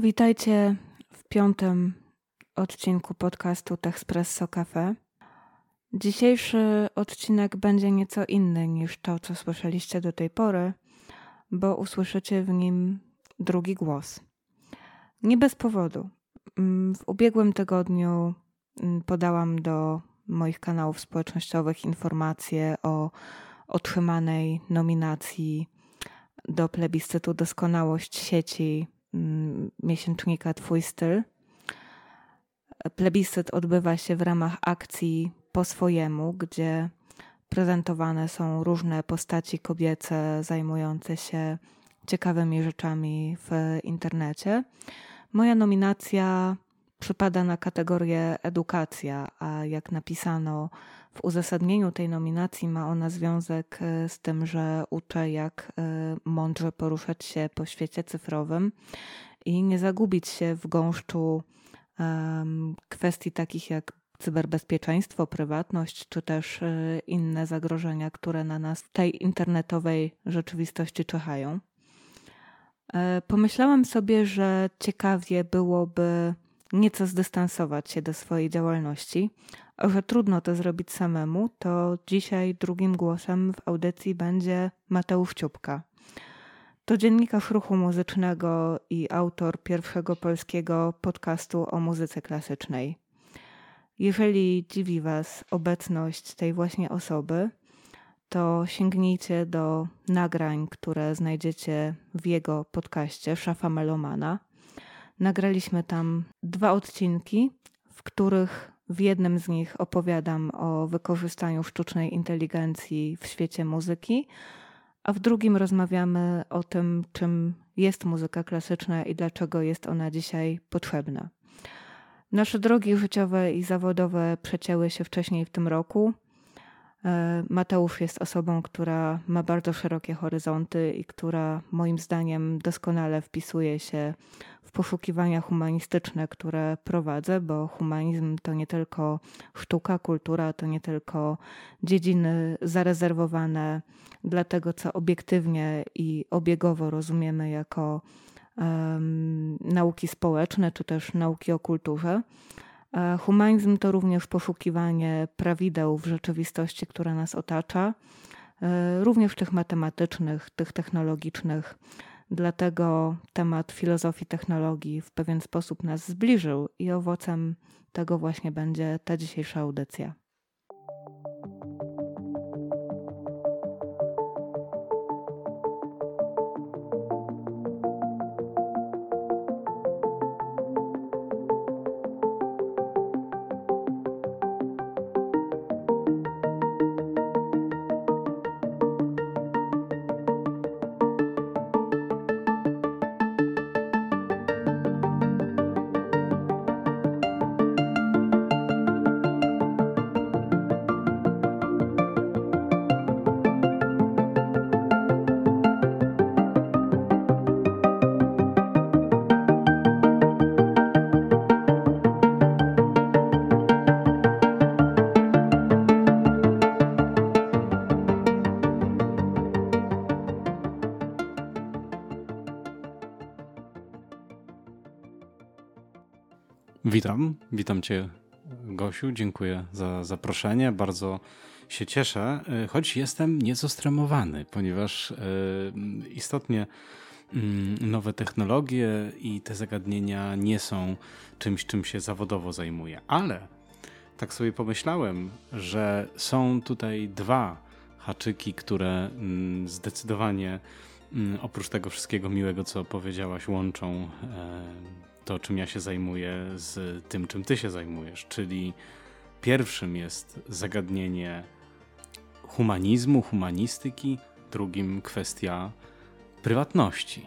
Witajcie w piątym odcinku podcastu Techspresso Cafe. Dzisiejszy odcinek będzie nieco inny niż to, co słyszeliście do tej pory, bo usłyszycie w nim drugi głos. Nie bez powodu. Mm, w ubiegłym tygodniu mm, podałam do moich kanałów społecznościowych informacje o otrzymanej nominacji do plebiscytu Doskonałość sieci miesięcznika Twój styl. Plebiscyt odbywa się w ramach akcji po swojemu, gdzie prezentowane są różne postaci kobiece zajmujące się ciekawymi rzeczami w internecie. Moja nominacja przypada na kategorię edukacja, a jak napisano w uzasadnieniu tej nominacji, ma ona związek e, z tym, że uczę, jak e, mądrze poruszać się po świecie cyfrowym i nie zagubić się w gąszczu kwestii takich jak cyberbezpieczeństwo, prywatność, czy też e, inne zagrożenia, które na nas w tej internetowej rzeczywistości czyhają. Pomyślałam sobie, że ciekawie byłoby nieco zdystansować się do swojej działalności, a że trudno to zrobić samemu, to dzisiaj drugim głosem w audycji będzie Mateusz Ciupka. To dziennikarz ruchu muzycznego i autor pierwszego polskiego podcastu o muzyce klasycznej. Jeżeli dziwi Was obecność tej właśnie osoby, to sięgnijcie do nagrań, które znajdziecie w jego podcaście Szafa Melomana – Nagraliśmy tam dwa odcinki, w których w jednym z nich opowiadam o wykorzystaniu sztucznej inteligencji w świecie muzyki, a w drugim rozmawiamy o tym, czym jest muzyka klasyczna i dlaczego jest ona dzisiaj potrzebna. Nasze drogi życiowe i zawodowe przecięły się wcześniej w tym roku. E, Mateusz jest osobą, która ma bardzo szerokie horyzonty i która moim zdaniem doskonale wpisuje się w poszukiwania humanistyczne, które prowadzę, bo humanizm to nie tylko sztuka, kultura, to nie tylko dziedziny zarezerwowane dla tego, co obiektywnie i obiegowo rozumiemy jako um, nauki społeczne, czy też nauki o kulturze. Humanizm to również poszukiwanie prawideł w rzeczywistości, która nas otacza, e, również tych matematycznych, tych technologicznych, Dlatego temat filozofii technologii w pewien sposób nas zbliżył i owocem tego właśnie będzie ta dzisiejsza audycja. Witam, witam Cię, Gosiu. Dziękuję za zaproszenie. Bardzo się cieszę, e, choć jestem nieco stremowany, ponieważ e, istotnie mm, nowe technologie i te zagadnienia nie są czymś, czym się zawodowo zajmuję. Ale tak sobie pomyślałem, że są tutaj dwa haczyki, które mm, zdecydowanie mm, oprócz tego wszystkiego miłego, co powiedziałaś, łączą e, to, czym ja się zajmuję, z tym, czym ty się zajmujesz. Czyli pierwszym jest zagadnienie humanizmu, humanistyki, drugim kwestia prywatności.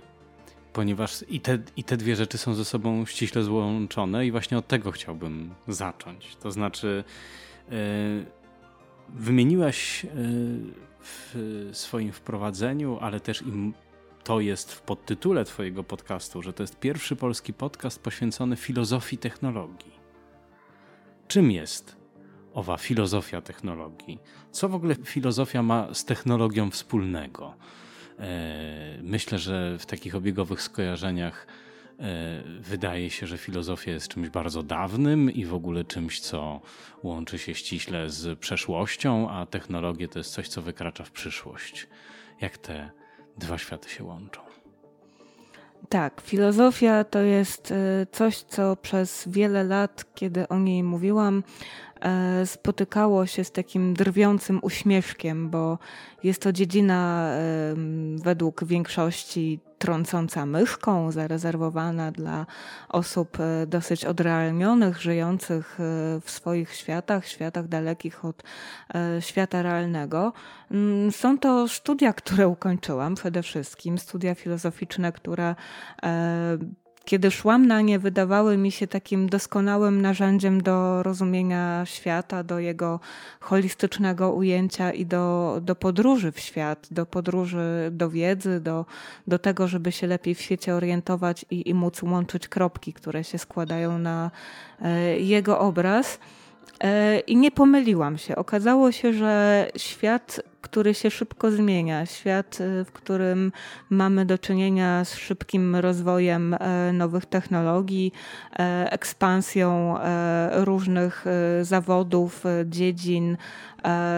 Ponieważ i te, i te dwie rzeczy są ze sobą ściśle złączone, i właśnie od tego chciałbym zacząć. To znaczy, yy, wymieniłaś yy, w swoim wprowadzeniu, ale też i to jest w podtytule Twojego podcastu, że to jest pierwszy polski podcast poświęcony filozofii technologii. Czym jest owa filozofia technologii? Co w ogóle filozofia ma z technologią wspólnego? E, myślę, że w takich obiegowych skojarzeniach wydaje się, że filozofia jest czymś bardzo dawnym i w ogóle czymś, co łączy się ściśle z przeszłością, a technologie to jest coś, co wykracza w przyszłość. Jak te dwa światy się łączą? Tak, filozofia to jest e, coś, co przez wiele lat, kiedy o niej mówiłam, e, spotykało się z takim drwiącym uśmieszkiem, bo jest to dziedzina według większości trącąca myszką, zarezerwowana dla osób e, dosyć odrealnionych, żyjących e, w swoich światach, światach dalekich od e, świata realnego. Mm, są to studia, które ukończyłam przede wszystkim, studia filozoficzne, które kiedy szłam na nie, wydawały mi się takim doskonałym narzędziem do rozumienia świata, do jego holistycznego ujęcia i do, do podróży w świat, do podróży do wiedzy, do, do tego, żeby się lepiej w świecie orientować i, i móc łączyć kropki, które się składają na e, jego obraz. E, I nie pomyliłam się. Okazało się, że świat, który się szybko zmienia, świat, e, w którym mamy do czynienia z szybkim rozwojem e, nowych technologii, ekspansją różnych zawodów, dziedzin, E,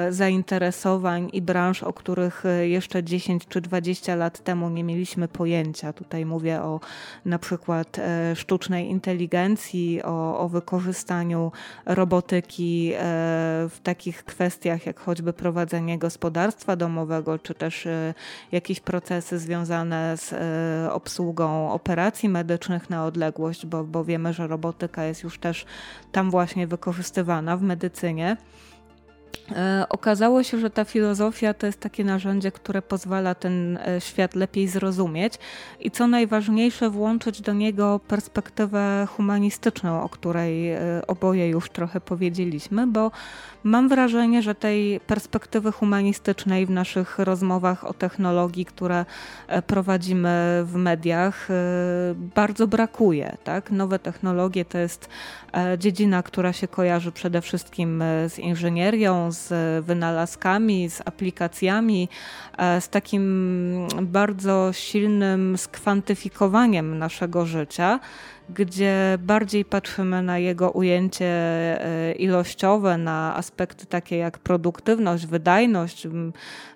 zainteresowań i branż, o których e, jeszcze 10 czy 20 lat temu nie mieliśmy pojęcia. Tutaj mówię o na przykład e, sztucznej inteligencji, o, o wykorzystaniu robotyki w takich kwestiach jak choćby prowadzenie gospodarstwa domowego, czy też jakieś procesy związane z obsługą operacji medycznych na odległość, bo, bo wiemy, że robotyka jest już też tam właśnie wykorzystywana w medycynie. E, okazało się, że ta filozofia to jest takie narzędzie, które pozwala ten e, świat lepiej zrozumieć i co najważniejsze, włączyć do niego perspektywę humanistyczną, o której e, oboje już trochę powiedzieliśmy, bo mam wrażenie, że tej perspektywy humanistycznej w naszych rozmowach o technologii, które prowadzimy w mediach, bardzo brakuje. Tak? Nowe technologie to jest dziedzina, która się kojarzy przede wszystkim z inżynierią, z wynalazkami, z aplikacjami, e, z takim bardzo silnym skwantyfikowaniem naszego życia, gdzie bardziej patrzymy na jego ujęcie e, ilościowe, na aspekty takie jak produktywność, wydajność,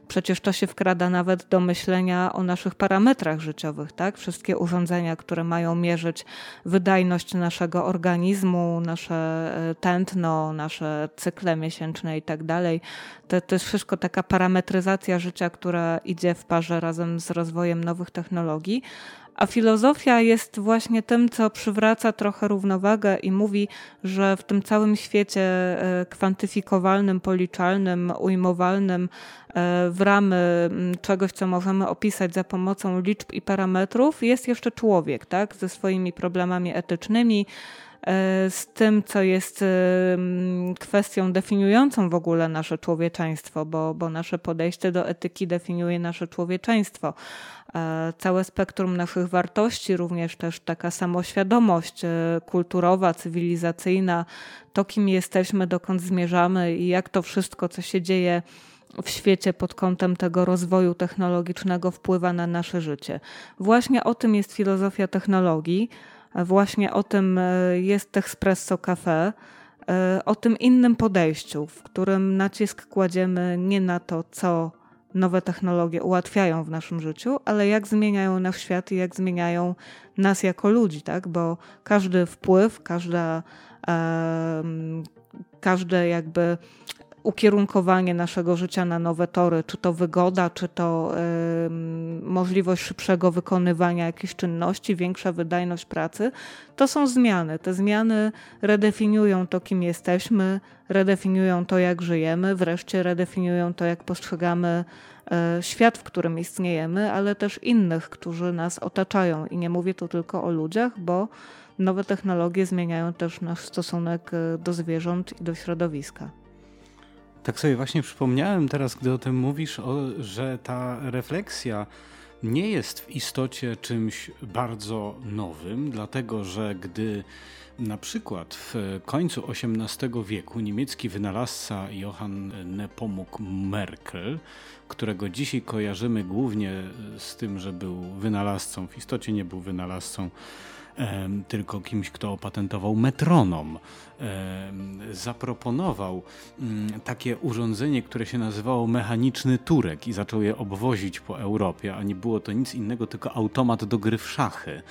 Przecież to się wkrada nawet do myślenia o naszych parametrach życiowych, tak? Wszystkie urządzenia, które mają mierzyć wydajność naszego organizmu, nasze e, tętno, nasze cykle miesięczne i tak dalej. To, to jest wszystko taka parametryzacja życia, która idzie w parze razem z rozwojem nowych technologii. A filozofia jest właśnie tym, co przywraca trochę równowagę i mówi, że w tym całym świecie e, kwantyfikowalnym, policzalnym, ujmowalnym, e, w ramy czegoś, co możemy opisać za pomocą liczb i parametrów, jest jeszcze człowiek, tak, ze swoimi problemami etycznymi, z tym, co jest kwestią definiującą w ogóle nasze człowieczeństwo, bo, bo nasze podejście do etyki definiuje nasze człowieczeństwo. E, całe spektrum naszych wartości, również też taka samoświadomość e, kulturowa, cywilizacyjna, to kim jesteśmy, dokąd zmierzamy i jak to wszystko, co się dzieje w świecie pod kątem tego rozwoju technologicznego wpływa na nasze życie. Właśnie o tym jest filozofia technologii, właśnie o tym e, jest Espresso Cafe, o tym innym podejściu, w którym nacisk kładziemy nie na to, co nowe technologie ułatwiają w naszym życiu, ale jak zmieniają nasz świat i jak zmieniają nas jako ludzi, tak? Bo każdy wpływ, każda, każde jakby ukierunkowanie naszego życia na nowe tory, czy to wygoda, czy to y, możliwość szybszego wykonywania jakichś czynności, większa wydajność pracy, to są zmiany. Te zmiany redefiniują to, kim jesteśmy, redefiniują to, jak żyjemy, wreszcie redefiniują to, jak postrzegamy y, świat, w którym istniejemy, ale też innych, którzy nas otaczają. I nie mówię tu tylko o ludziach, bo nowe technologie zmieniają też nasz stosunek y, do zwierząt i do środowiska. Tak sobie właśnie przypomniałem teraz, gdy o tym mówisz, o, że ta refleksja nie jest w istocie czymś bardzo nowym, dlatego że gdy na przykład w końcu XVIII wieku niemiecki wynalazca Johann Nepomuk Merkel, którego dzisiaj kojarzymy głównie z tym, że był wynalazcą, w istocie nie był wynalazcą tylko kimś, kto opatentował metronom. Zaproponował mm, takie urządzenie, które się nazywało mechaniczny turek i zaczął je obwozić po Europie, a nie było to nic innego, tylko automat do gry w szachy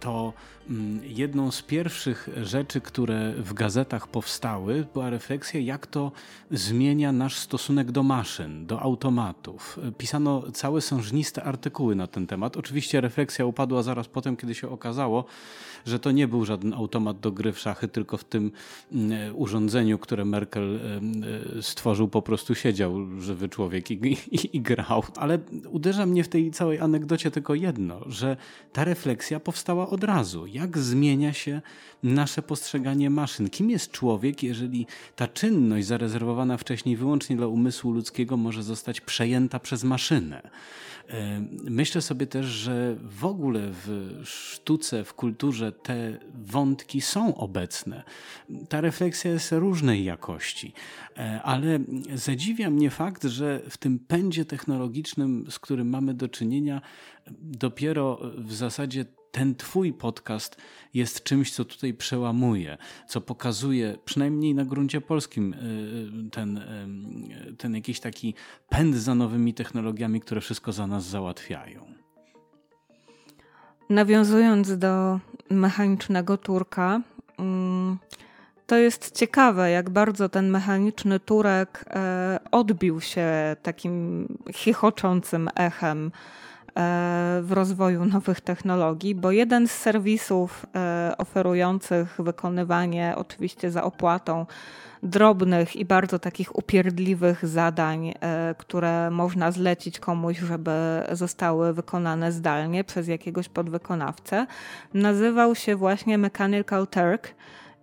to mm, jedną z pierwszych rzeczy, które w gazetach powstały, była refleksja, jak to zmienia nasz stosunek do maszyn, do automatów. Pisano całe sążniste artykuły na ten temat. Oczywiście refleksja upadła zaraz potem, kiedy się okazało, że to nie był żaden automat do gry w szachy, tylko w tym mm, urządzeniu, które Merkel e, stworzył, po prostu siedział żywy człowiek i, i, i grał. Ale uderza mnie w tej całej anegdocie tylko jedno, że ta refleksja powstała od razu. Jak zmienia się nasze postrzeganie maszyn? Kim jest człowiek, jeżeli ta czynność zarezerwowana wcześniej wyłącznie dla umysłu ludzkiego może zostać przejęta przez maszynę? Myślę sobie też, że w ogóle w sztuce, w kulturze te wątki są obecne. Ta refleksja jest różnej jakości, e, ale zadziwia mnie fakt, że w tym pędzie technologicznym, z którym mamy do czynienia, dopiero w zasadzie ten Twój podcast jest czymś, co tutaj przełamuje, co pokazuje, przynajmniej na gruncie polskim, y, y, ten, y, ten jakiś taki pęd za nowymi technologiami, które wszystko za nas załatwiają. Nawiązując do mechanicznego turka, mm, to jest ciekawe, jak bardzo ten mechaniczny turek e, odbił się takim chichoczącym echem w rozwoju nowych technologii, bo jeden z serwisów e, oferujących wykonywanie, oczywiście za opłatą, drobnych i bardzo takich upierdliwych zadań, e, które można zlecić komuś, żeby zostały wykonane zdalnie przez jakiegoś podwykonawcę, nazywał się właśnie Mechanical Turk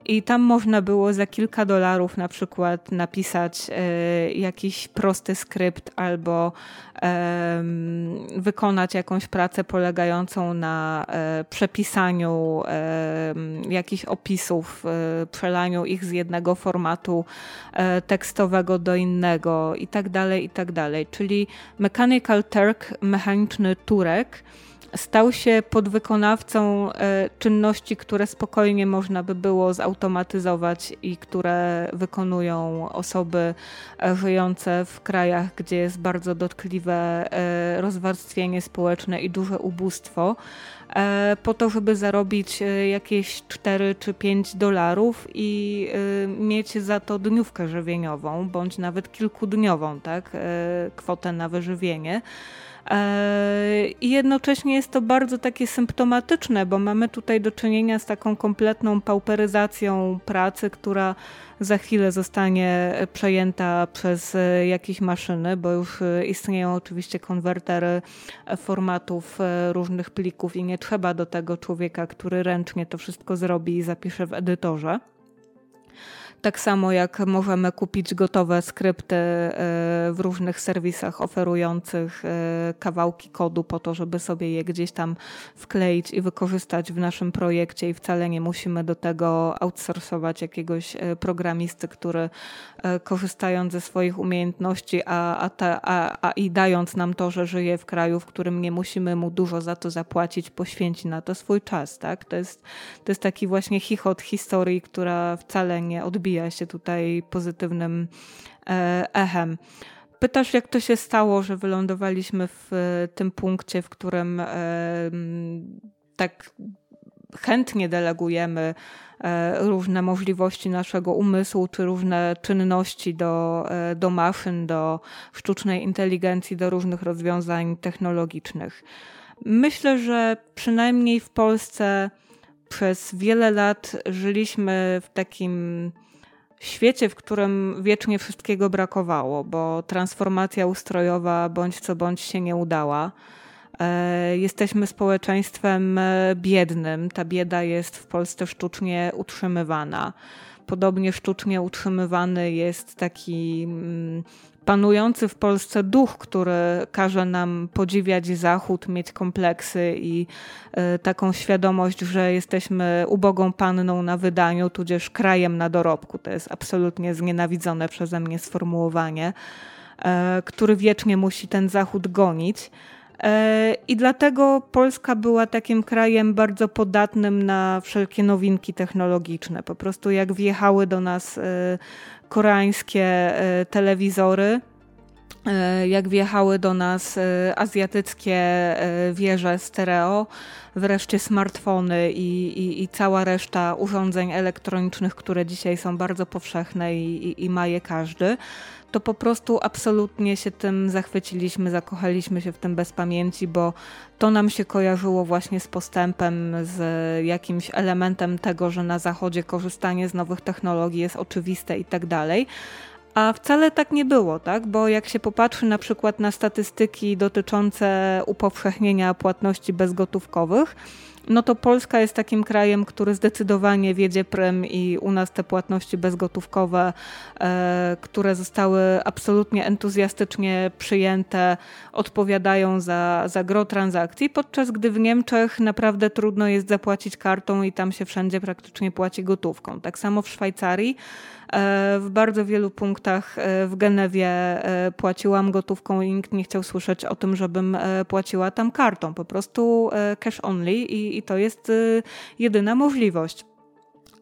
i tam można było za kilka dolarów na przykład napisać y, jakiś prosty skrypt albo y, wykonać jakąś pracę polegającą na y, przepisaniu jakichś opisów, przelaniu ich z jednego formatu tekstowego do innego i tak dalej, i tak. Czyli Mechanical Turk, mechaniczny Turek, stał się podwykonawcą e, czynności, które spokojnie można by było zautomatyzować i które wykonują osoby e, żyjące w krajach, gdzie jest bardzo dotkliwe e, rozwarstwienie społeczne i duże ubóstwo po to, żeby zarobić jakieś 4 czy 5 dolarów i mieć za to dniówkę żywieniową, bądź nawet kilkudniową tak, kwotę na wyżywienie. E, I jednocześnie jest to bardzo takie symptomatyczne, bo mamy tutaj do czynienia z taką kompletną pauperyzacją pracy, która za chwilę zostanie przejęta przez e, jakieś maszyny, bo już e, istnieją oczywiście konwertery formatów różnych plików i nie trzeba do tego człowieka, który ręcznie to wszystko zrobi i zapisze w edytorze. Tak samo jak możemy kupić gotowe skrypty e, w różnych serwisach oferujących e, kawałki kodu po to, żeby sobie je gdzieś tam wkleić i wykorzystać w naszym projekcie i wcale nie musimy do tego outsourcować jakiegoś e, programisty, który korzystając ze swoich umiejętności, a, a, a, a i dając nam to, że żyje w kraju, w którym nie musimy mu dużo za to zapłacić, poświęci na to swój czas. Tak? To, jest, to jest taki właśnie chichot historii, która wcale nie odbija odbija się tutaj pozytywnym e, echem. Pytasz, jak to się stało, że wylądowaliśmy w tym punkcie, w którym e, tak chętnie delegujemy e, różne możliwości naszego umysłu, czy różne czynności do, do maszyn, do sztucznej inteligencji, do różnych rozwiązań technologicznych. Myślę, że przynajmniej w Polsce przez wiele lat żyliśmy w takim świecie, w którym wiecznie wszystkiego brakowało, bo transformacja ustrojowa bądź co bądź się nie udała. E, jesteśmy społeczeństwem e, biednym. Ta bieda jest w Polsce sztucznie utrzymywana. Podobnie sztucznie utrzymywany jest taki mm, panujący w Polsce duch, który każe nam podziwiać Zachód, mieć kompleksy i y, taką świadomość, że jesteśmy ubogą panną na wydaniu, tudzież krajem na dorobku. To jest absolutnie znienawidzone przeze mnie sformułowanie, y, który wiecznie musi ten Zachód gonić. E, I dlatego Polska była takim krajem bardzo podatnym na wszelkie nowinki technologiczne. Po prostu jak wjechały do nas e, koreańskie e, telewizory, jak wjechały do nas azjatyckie wieże stereo, wreszcie smartfony i, i, i, cała reszta urządzeń elektronicznych, które dzisiaj są bardzo powszechne i, i ma je każdy, to po prostu absolutnie się tym zachwyciliśmy, zakochaliśmy się w tym bez pamięci, bo to nam się kojarzyło właśnie z postępem, z jakimś elementem tego, że na zachodzie korzystanie z nowych technologii jest oczywiste i tak dalej. A wcale tak nie było, tak? Bo jak się popatrzy na przykład na statystyki dotyczące upowszechnienia płatności bezgotówkowych, no to Polska jest takim krajem, który zdecydowanie wiedzie prym i u nas te płatności bezgotówkowe, e, które zostały absolutnie entuzjastycznie przyjęte, odpowiadają za, za gro transakcji, podczas gdy w Niemczech naprawdę trudno jest zapłacić kartą i tam się wszędzie praktycznie płaci gotówką. Tak samo w Szwajcarii E, w bardzo wielu punktach e, w Genewie płaciłam gotówką i nikt nie chciał słyszeć o tym, żebym płaciła tam kartą. Po prostu cash only i, i to jest jedyna możliwość.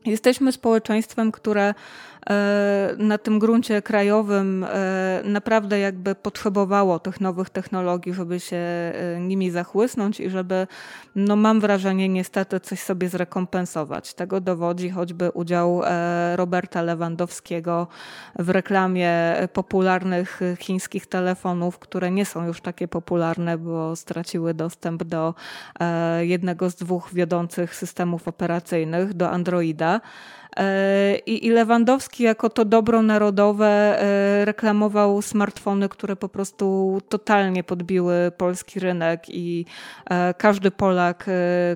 Jesteśmy społeczeństwem, które na tym gruncie krajowym e, naprawdę jakby potrzebowało tych nowych technologii, żeby się e, nimi zachłysnąć i żeby, no mam wrażenie, niestety coś sobie zrekompensować. Tego dowodzi choćby udział Roberta Lewandowskiego w reklamie popularnych chińskich telefonów, które nie są już takie popularne, bo straciły dostęp do jednego z dwóch wiodących systemów operacyjnych, do Androida. E, I, Lewandowski jako to dobro narodowe e, reklamował smartfony, które po prostu totalnie podbiły polski rynek i e, każdy Polak,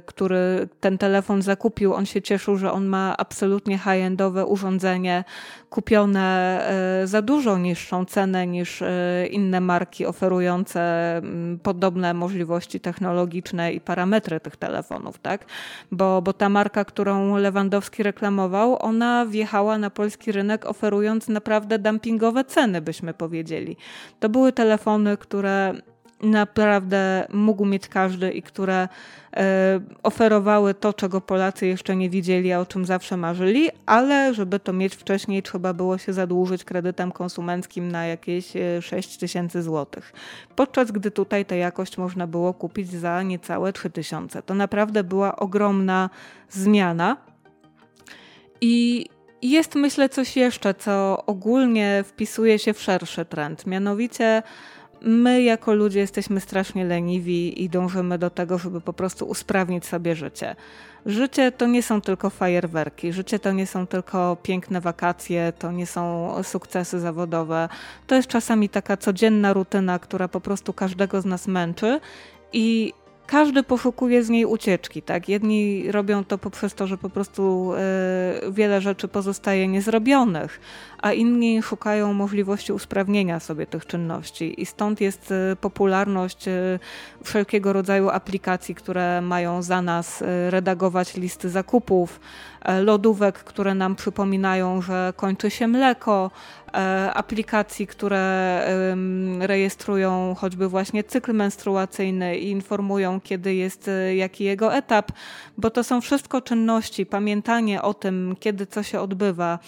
który ten telefon zakupił, on się cieszył, że on ma absolutnie high-endowe urządzenie, kupione za dużo niższą cenę niż inne marki oferujące podobne możliwości technologiczne i parametry tych telefonów, tak? Bo, bo ta marka, którą Lewandowski reklamował, ona wjechała na polski rynek oferując naprawdę dumpingowe ceny, byśmy powiedzieli. To były telefony, które naprawdę mógł mieć każdy i które e, oferowały to, czego Polacy jeszcze nie widzieli, a o czym zawsze marzyli, ale żeby to mieć wcześniej, trzeba było się zadłużyć kredytem konsumenckim na jakieś 6 e, tysięcy złotych. Podczas gdy tutaj tę jakość można było kupić za niecałe 3 tysiące. To naprawdę była ogromna zmiana. I jest myślę coś jeszcze, co ogólnie wpisuje się w szerszy trend. Mianowicie my jako ludzie jesteśmy strasznie leniwi i dążymy do tego, żeby po prostu usprawnić sobie życie. Życie to nie są tylko fajerwerki, życie to nie są tylko piękne wakacje, to nie są sukcesy zawodowe. To jest czasami taka codzienna rutyna, która po prostu każdego z nas męczy i każdy poszukuje z niej ucieczki, tak? Jedni robią to poprzez to, że po prostu y, wiele rzeczy pozostaje niezrobionych, a inni szukają możliwości usprawnienia sobie tych czynności. I stąd jest y, popularność y, wszelkiego rodzaju aplikacji, które mają za nas redagować listy zakupów, lodówek, które nam przypominają, że kończy się mleko, E, aplikacji, które rejestrują choćby właśnie cykl menstruacyjny i informują, kiedy jest e, jaki jego etap, bo to są wszystko czynności, pamiętanie o tym, kiedy co się odbywa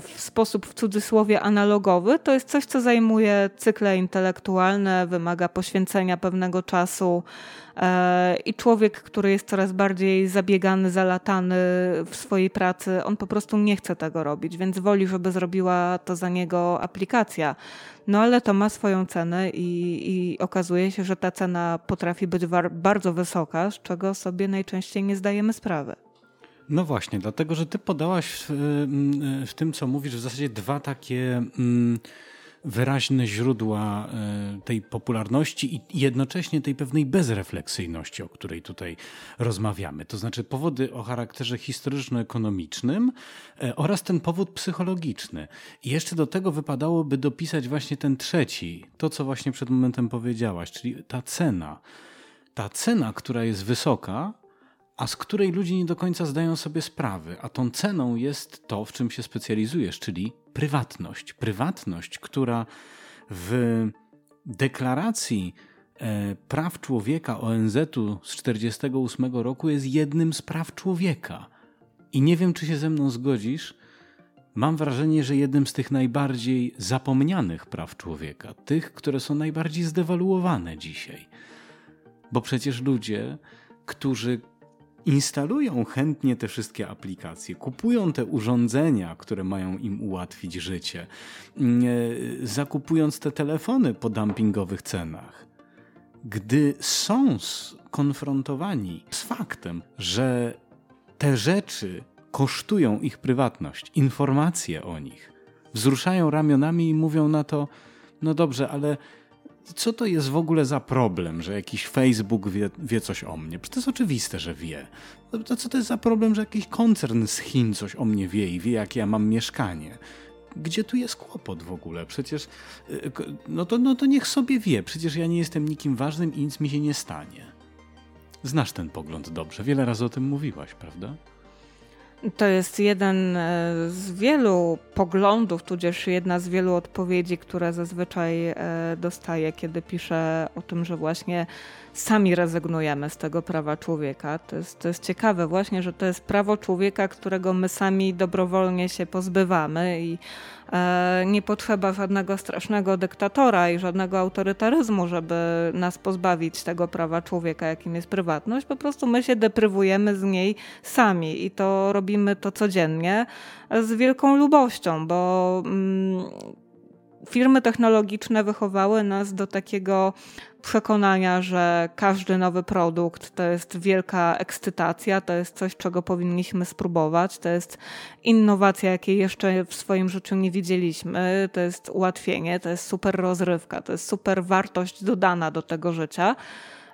w sposób w cudzysłowie analogowy, to jest coś, co zajmuje cykle intelektualne, wymaga poświęcenia pewnego czasu e, i człowiek, który jest coraz bardziej zabiegany, zalatany w swojej pracy, on po prostu nie chce tego robić, więc woli, żeby zrobiła to za niego aplikacja. No ale to ma swoją cenę i, i okazuje się, że ta cena potrafi być bardzo wysoka, z czego sobie najczęściej nie zdajemy sprawy. No właśnie, dlatego że ty podałaś w, mm, w tym, co mówisz, w zasadzie dwa takie mm, wyraźne źródła e, tej popularności i jednocześnie tej pewnej bezrefleksyjności, o której tutaj rozmawiamy. To znaczy powody o charakterze historyczno-ekonomicznym e, oraz ten powód psychologiczny. I jeszcze do tego wypadałoby dopisać właśnie ten trzeci, to co właśnie przed momentem powiedziałaś, czyli ta cena. Ta cena, która jest wysoka, a z której ludzie nie do końca zdają sobie sprawy. A tą ceną jest to, w czym się specjalizujesz, czyli prywatność. Prywatność, która w deklaracji e, praw człowieka ONZ-u z 1948 roku jest jednym z praw człowieka. I nie wiem, czy się ze mną zgodzisz, mam wrażenie, że jednym z tych najbardziej zapomnianych praw człowieka, tych, które są najbardziej zdewaluowane dzisiaj. Bo przecież ludzie, którzy instalują chętnie te wszystkie aplikacje, kupują te urządzenia, które mają im ułatwić życie, mm, e, zakupując te telefony po dumpingowych cenach. Gdy są skonfrontowani z faktem, że te rzeczy kosztują ich prywatność, informacje o nich, wzruszają ramionami i mówią na to: No dobrze, ale co to jest w ogóle za problem, że jakiś Facebook wie, wie coś o mnie? Przecież to jest oczywiste, że wie. No to co to jest za problem, że jakiś koncern z Chin coś o mnie wie i wie, jakie ja mam mieszkanie? Gdzie tu jest kłopot w ogóle? Przecież, y, no to, no to niech sobie wie. Przecież ja nie jestem nikim ważnym i nic mi się nie stanie. Znasz ten pogląd dobrze. Wiele razy o tym mówiłaś, prawda? To jest jeden e, z wielu poglądów, tudzież jedna z wielu odpowiedzi, które zazwyczaj e, dostaję, kiedy piszę o tym, że właśnie sami rezygnujemy z tego prawa człowieka. To jest, to jest ciekawe właśnie, że to jest prawo człowieka, którego my sami dobrowolnie się pozbywamy i nie potrzeba żadnego strasznego dyktatora i żadnego autorytaryzmu, żeby nas pozbawić tego prawa człowieka, jakim jest prywatność. Po prostu my się deprywujemy z niej sami i to robimy to codziennie z wielką lubością, bo mm, firmy technologiczne wychowały nas do takiego przekonania, że każdy nowy produkt to jest wielka ekscytacja, to jest coś, czego powinniśmy spróbować, to jest innowacja, jakiej jeszcze w swoim życiu nie widzieliśmy, to jest ułatwienie, to jest super rozrywka, to jest super wartość dodana do tego życia.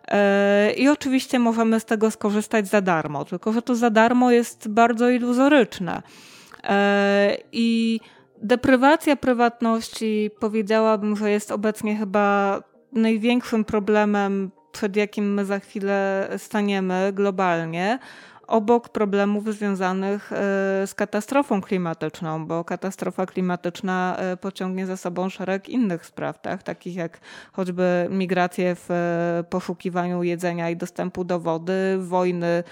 E, I oczywiście możemy z tego skorzystać za darmo, tylko że to za darmo jest bardzo iluzoryczne. E, I Deprywacja prywatności powiedziałabym, że jest obecnie chyba największym problemem, przed jakim my za chwilę staniemy globalnie obok problemów związanych e, z katastrofą klimatyczną, bo katastrofa klimatyczna e, pociągnie za sobą szereg innych spraw, tak? takich jak choćby migracje w e, poszukiwaniu jedzenia i dostępu do wody, wojny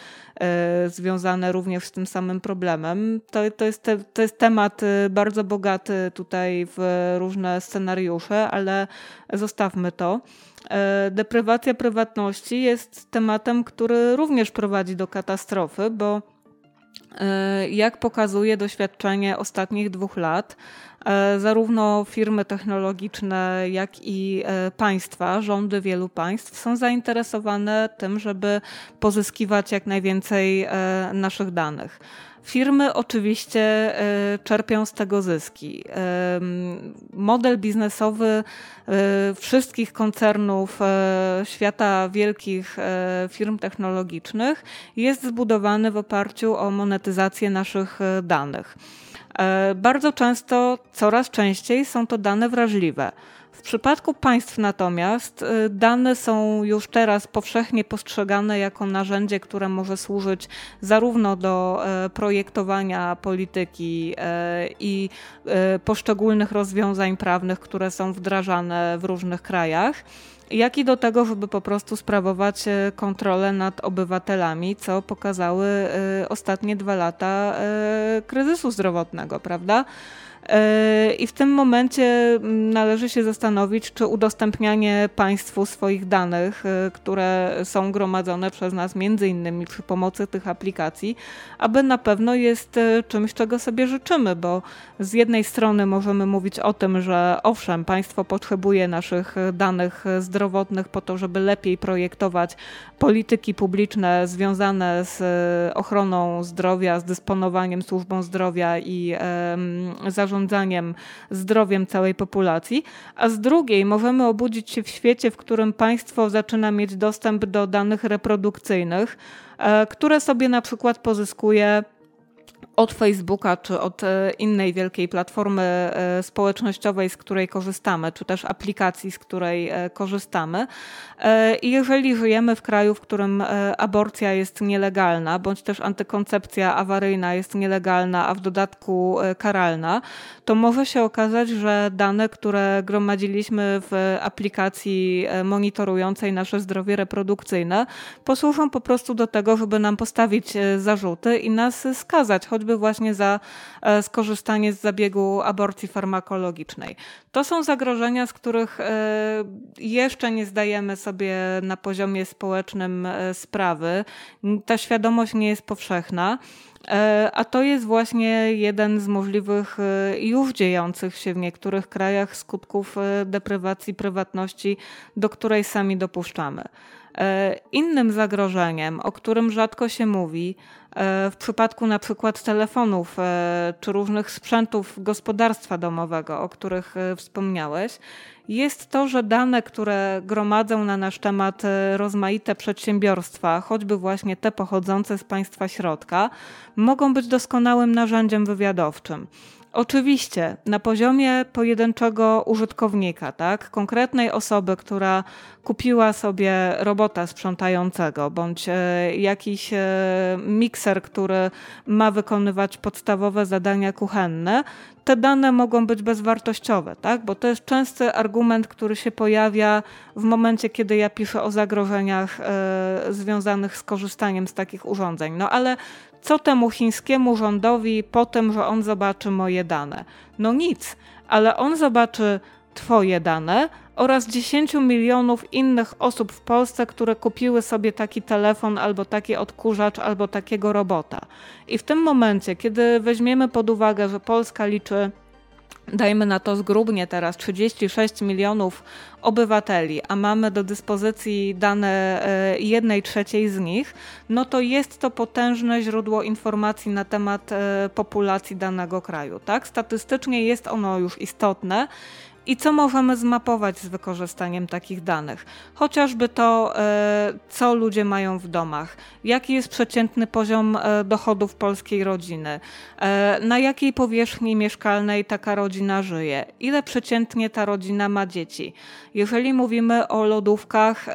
związane również z tym samym problemem. To, to, jest, te, to jest temat bardzo bogaty tutaj w różne scenariusze, ale zostawmy to. E, deprywacja prywatności jest tematem, który również prowadzi do katastrofy, bo e, jak pokazuje doświadczenie ostatnich dwóch lat, zarówno firmy technologiczne, jak i państwa, rządy wielu państw są zainteresowane tym, żeby pozyskiwać jak najwięcej naszych danych. Firmy oczywiście e, czerpią z tego zyski. E, model biznesowy e, wszystkich koncernów świata wielkich firm technologicznych jest zbudowany w oparciu o monetyzację naszych danych. Bardzo często, coraz częściej są to dane wrażliwe. W przypadku państw natomiast y, dane są już teraz powszechnie postrzegane jako narzędzie, które może służyć zarówno do e, projektowania polityki e, i e, poszczególnych rozwiązań prawnych, które są wdrażane w różnych krajach jak i do tego, żeby po prostu sprawować kontrolę nad obywatelami, co pokazały ostatnie dwa lata kryzysu zdrowotnego, prawda? E, I w tym momencie mm, należy się zastanowić, czy udostępnianie państwu swoich danych, e, które są gromadzone przez nas między innymi przy pomocy tych aplikacji, aby na pewno jest e, czymś, czego sobie życzymy, bo z jednej strony możemy mówić o tym, że owszem, państwo potrzebuje naszych danych zdrowotnych po to, żeby lepiej projektować polityki publiczne związane z ochroną zdrowia, z dysponowaniem służbą zdrowia i zarządzaniem zarządzaniem zdrowiem całej populacji, a z drugiej możemy obudzić się w świecie, w którym państwo zaczyna mieć dostęp do danych reprodukcyjnych, e, które sobie na przykład pozyskuje od Facebooka czy od e, innej wielkiej platformy e, społecznościowej, z której korzystamy, czy też aplikacji, z której e, korzystamy. I jeżeli żyjemy w kraju, w którym aborcja jest nielegalna, bądź też antykoncepcja awaryjna jest nielegalna, a w dodatku karalna, to może się okazać, że dane, które gromadziliśmy w aplikacji monitorującej nasze zdrowie reprodukcyjne, posłużą po prostu do tego, żeby nam postawić zarzuty i nas skazać, choćby choćby właśnie za e, skorzystanie z zabiegu aborcji farmakologicznej. To są zagrożenia, z których e, jeszcze nie zdajemy sobie na poziomie społecznym e, sprawy. Ta świadomość nie jest powszechna. A to jest właśnie jeden z możliwych już dziejących się w niektórych krajach skutków deprywacji prywatności, do której sami dopuszczamy. Innym zagrożeniem, o którym rzadko się mówi, w przypadku na przykład telefonów e, czy różnych sprzętów gospodarstwa domowego, o których e, wspomniałeś, jest to, że dane, które gromadzą na nasz temat rozmaite przedsiębiorstwa, choćby właśnie te pochodzące z państwa środka, mogą być doskonałym narzędziem wywiadowczym. Oczywiście na poziomie pojedynczego użytkownika, tak, konkretnej osoby, która kupiła sobie robota sprzątającego bądź e, jakiś e, mikser, który ma wykonywać podstawowe zadania kuchenne, te dane mogą być bezwartościowe, tak? bo to jest częsty argument, który się pojawia w momencie, kiedy ja piszę o zagrożeniach e, związanych z korzystaniem z takich urządzeń. No ale co temu chińskiemu rządowi po tym, że on zobaczy moje dane? No nic, ale on zobaczy Twoje dane oraz 10 milionów innych osób w Polsce, które kupiły sobie taki telefon, albo taki odkurzacz, albo takiego robota. I w tym momencie, kiedy weźmiemy pod uwagę, że Polska liczy dajmy na to zgrubnie teraz 36 milionów obywateli, a mamy do dyspozycji dane e, jednej trzeciej z nich, no to jest to potężne źródło informacji na temat e, populacji danego kraju. Tak? Statystycznie jest ono już istotne i co możemy zmapować z wykorzystaniem takich danych. Chociażby to, e, co ludzie mają w domach, jaki jest przeciętny poziom e, dochodów polskiej rodziny, e, na jakiej powierzchni mieszkalnej taka rodzina żyje, ile przeciętnie ta rodzina ma dzieci. Jeżeli mówimy o lodówkach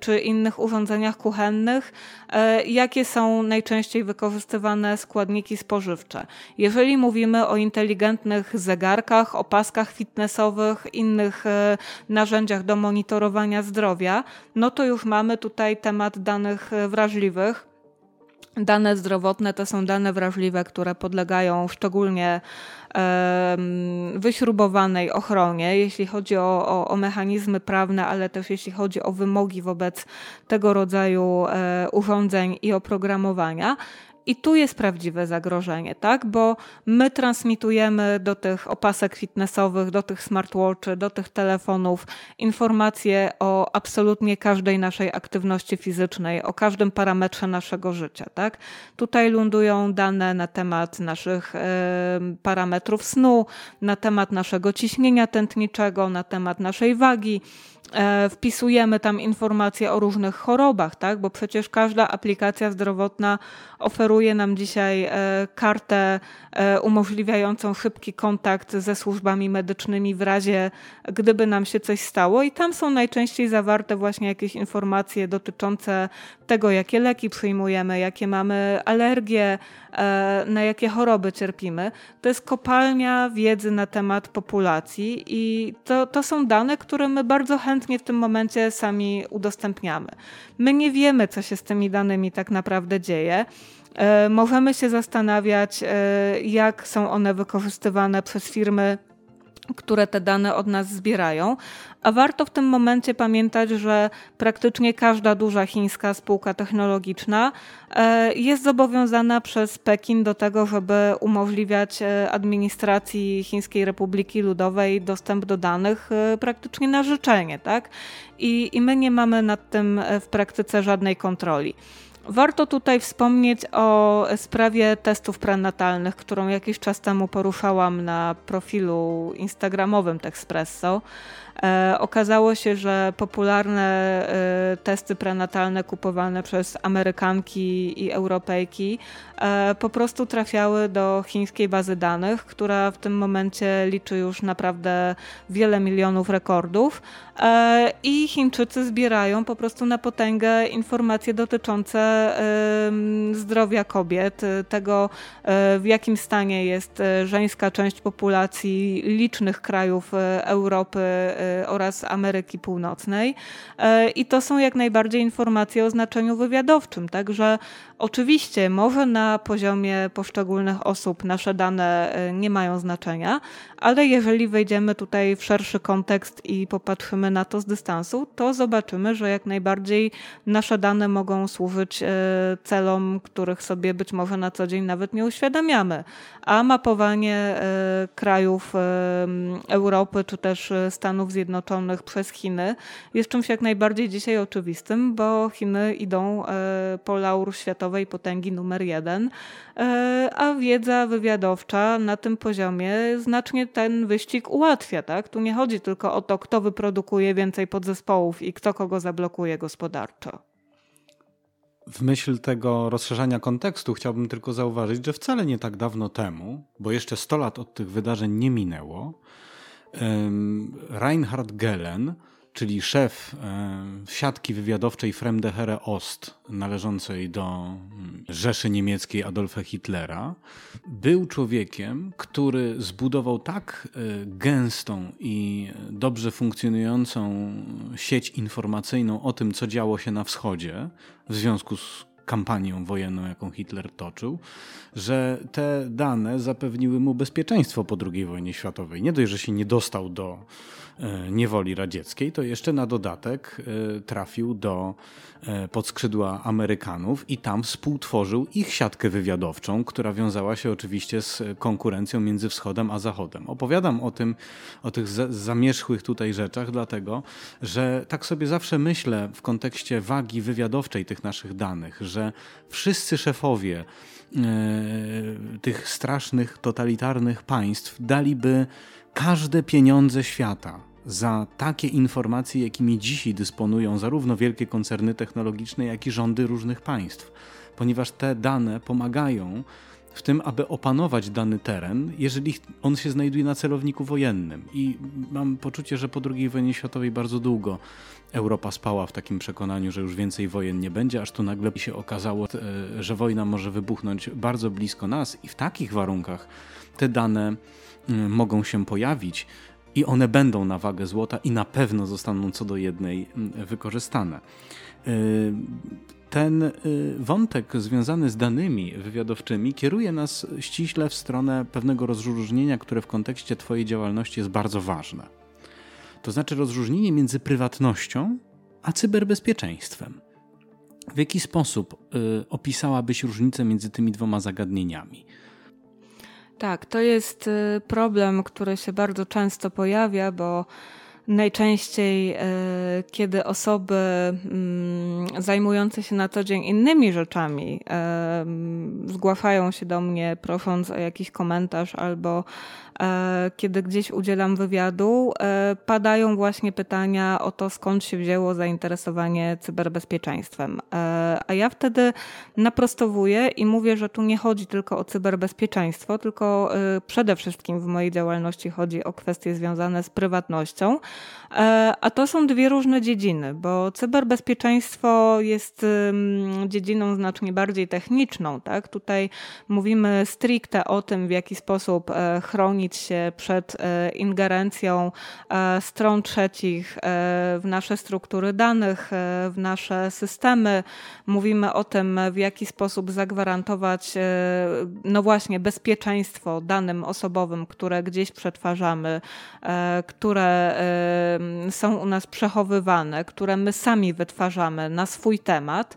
czy innych urządzeniach kuchennych, jakie są najczęściej wykorzystywane składniki spożywcze. Jeżeli mówimy o inteligentnych zegarkach, opaskach fitnessowych, innych e, narzędziach do monitorowania zdrowia, no to już mamy tutaj temat danych e, wrażliwych. Dane zdrowotne to są dane wrażliwe, które podlegają szczególnie wyśrubowanej ochronie, jeśli chodzi o, o, o, mechanizmy prawne, ale też jeśli chodzi o wymogi wobec tego rodzaju e, urządzeń i oprogramowania. I tu jest prawdziwe zagrożenie, tak? Bo my transmitujemy do tych opasek fitnessowych, do tych smartwatchy, do tych telefonów informacje o absolutnie każdej naszej aktywności fizycznej, o każdym parametrze naszego życia, tak? Tutaj lądują dane na temat naszych parametrów snu, na temat naszego ciśnienia tętniczego, na temat naszej wagi wpisujemy tam informacje o różnych chorobach, tak? bo przecież każda aplikacja zdrowotna oferuje nam dzisiaj e, kartę e, umożliwiającą szybki kontakt ze służbami medycznymi w razie, gdyby nam się coś stało, i tam są najczęściej zawarte właśnie jakieś informacje dotyczące tego, jakie leki przyjmujemy, jakie mamy alergie, na jakie choroby cierpimy. To jest kopalnia wiedzy na temat populacji i to, to są dane, które my bardzo chętnie chętnie w tym momencie sami udostępniamy. My nie wiemy, co się z tymi danymi tak naprawdę dzieje. E, możemy się zastanawiać, e, jak są one wykorzystywane przez firmy które te dane od nas zbierają. A warto w tym momencie pamiętać, że praktycznie każda duża chińska spółka technologiczna e, jest zobowiązana przez Pekin do tego, żeby umożliwiać e, administracji Chińskiej Republiki Ludowej dostęp do danych e, praktycznie na życzenie. Tak? I, I my nie mamy nad tym w praktyce żadnej kontroli. Warto tutaj wspomnieć o sprawie testów prenatalnych, którą jakiś czas temu poruszałam na profilu instagramowym Texpresso. E, okazało się, że popularne e, testy prenatalne kupowane przez Amerykanki i Europejki e, po prostu trafiały do chińskiej bazy danych, która w tym momencie liczy już naprawdę wiele milionów rekordów. I Chińczycy zbierają po prostu na potęgę informacje dotyczące zdrowia kobiet, tego w jakim stanie jest żeńska część populacji licznych krajów Europy oraz Ameryki Północnej. Y, I to są jak najbardziej informacje o znaczeniu wywiadowczym. Także oczywiście może na poziomie poszczególnych osób nasze dane y, nie mają znaczenia, ale jeżeli wejdziemy tutaj w szerszy kontekst i popatrzymy na to z dystansu, to zobaczymy, że jak najbardziej nasze dane mogą służyć celom, których sobie być może na co dzień nawet nie uświadamiamy. A mapowanie krajów Europy czy też Stanów Zjednoczonych przez Chiny jest czymś jak najbardziej dzisiaj oczywistym, bo Chiny idą e, po laur światowej potęgi numer jeden, e, a wiedza wywiadowcza na tym poziomie znacznie ten wyścig ułatwia. Tak? Tu nie chodzi tylko o to, kto wyprodukuje więcej podzespołów i kto kogo zablokuje gospodarczo. W myśl tego rozszerzania kontekstu chciałbym tylko zauważyć, że wcale nie tak dawno temu, bo jeszcze 100 lat od tych wydarzeń nie minęło, Reinhard Gellen, czyli szef siatki wywiadowczej Fremdehere Ost, należącej do mm, Rzeszy Niemieckiej Adolfa Hitlera, był człowiekiem, który zbudował tak e, gęstą i dobrze funkcjonującą sieć informacyjną o tym, co działo się na wschodzie w związku z kampanią wojenną, jaką Hitler toczył, że te dane zapewniły mu bezpieczeństwo po II wojnie światowej. Nie dość, że się nie dostał do e, niewoli radzieckiej, to jeszcze na dodatek e, trafił do e, podskrzydła Amerykanów i tam współtworzył ich siatkę wywiadowczą, która wiązała się oczywiście z konkurencją między wschodem a zachodem. Opowiadam o tym, o tych zamierzchłych tutaj rzeczach, dlatego, że tak sobie zawsze myślę w kontekście wagi wywiadowczej tych naszych danych, że wszyscy szefowie E, tych strasznych, totalitarnych państw daliby każde pieniądze świata za takie informacje, jakimi dzisiaj dysponują zarówno wielkie koncerny technologiczne, jak i rządy różnych państw, ponieważ te dane pomagają w tym, aby opanować dany teren, jeżeli on się znajduje na celowniku wojennym. I mam poczucie, że po II wojnie światowej bardzo długo Europa spała w takim przekonaniu, że już więcej wojen nie będzie, aż tu nagle się okazało, e, że wojna może wybuchnąć bardzo blisko nas i w takich warunkach te dane mm, mogą się pojawić i one będą na wagę złota i na pewno zostaną co do jednej mm, wykorzystane. Ten y, wątek związany z danymi wywiadowczymi kieruje nas ściśle w stronę pewnego rozróżnienia, które w kontekście Twojej działalności jest bardzo ważne. To znaczy rozróżnienie między prywatnością a cyberbezpieczeństwem. W jaki sposób y, opisałabyś różnicę między tymi dwoma zagadnieniami? Tak, to jest y, problem, który się bardzo często pojawia, bo najczęściej, e, kiedy osoby mm, zajmujące się na co dzień innymi rzeczami e, zgłaszają się do mnie prosząc o jakiś komentarz albo kiedy gdzieś udzielam wywiadu, e, padają właśnie pytania o to, skąd się wzięło zainteresowanie cyberbezpieczeństwem. E, a ja wtedy naprostowuję i mówię, że tu nie chodzi tylko o cyberbezpieczeństwo, tylko przede wszystkim w mojej działalności chodzi o kwestie związane z prywatnością. A to są dwie różne dziedziny, bo cyberbezpieczeństwo jest dziedziną znacznie bardziej techniczną. Tak? Tutaj mówimy stricte o tym, w jaki sposób chronić chronić się przed e, ingerencją e, stron trzecich e, w nasze struktury danych, w nasze systemy. Mówimy o tym, w jaki sposób zagwarantować, no właśnie, bezpieczeństwo danym osobowym, które gdzieś przetwarzamy, które są u nas przechowywane, które my sami wytwarzamy na swój temat.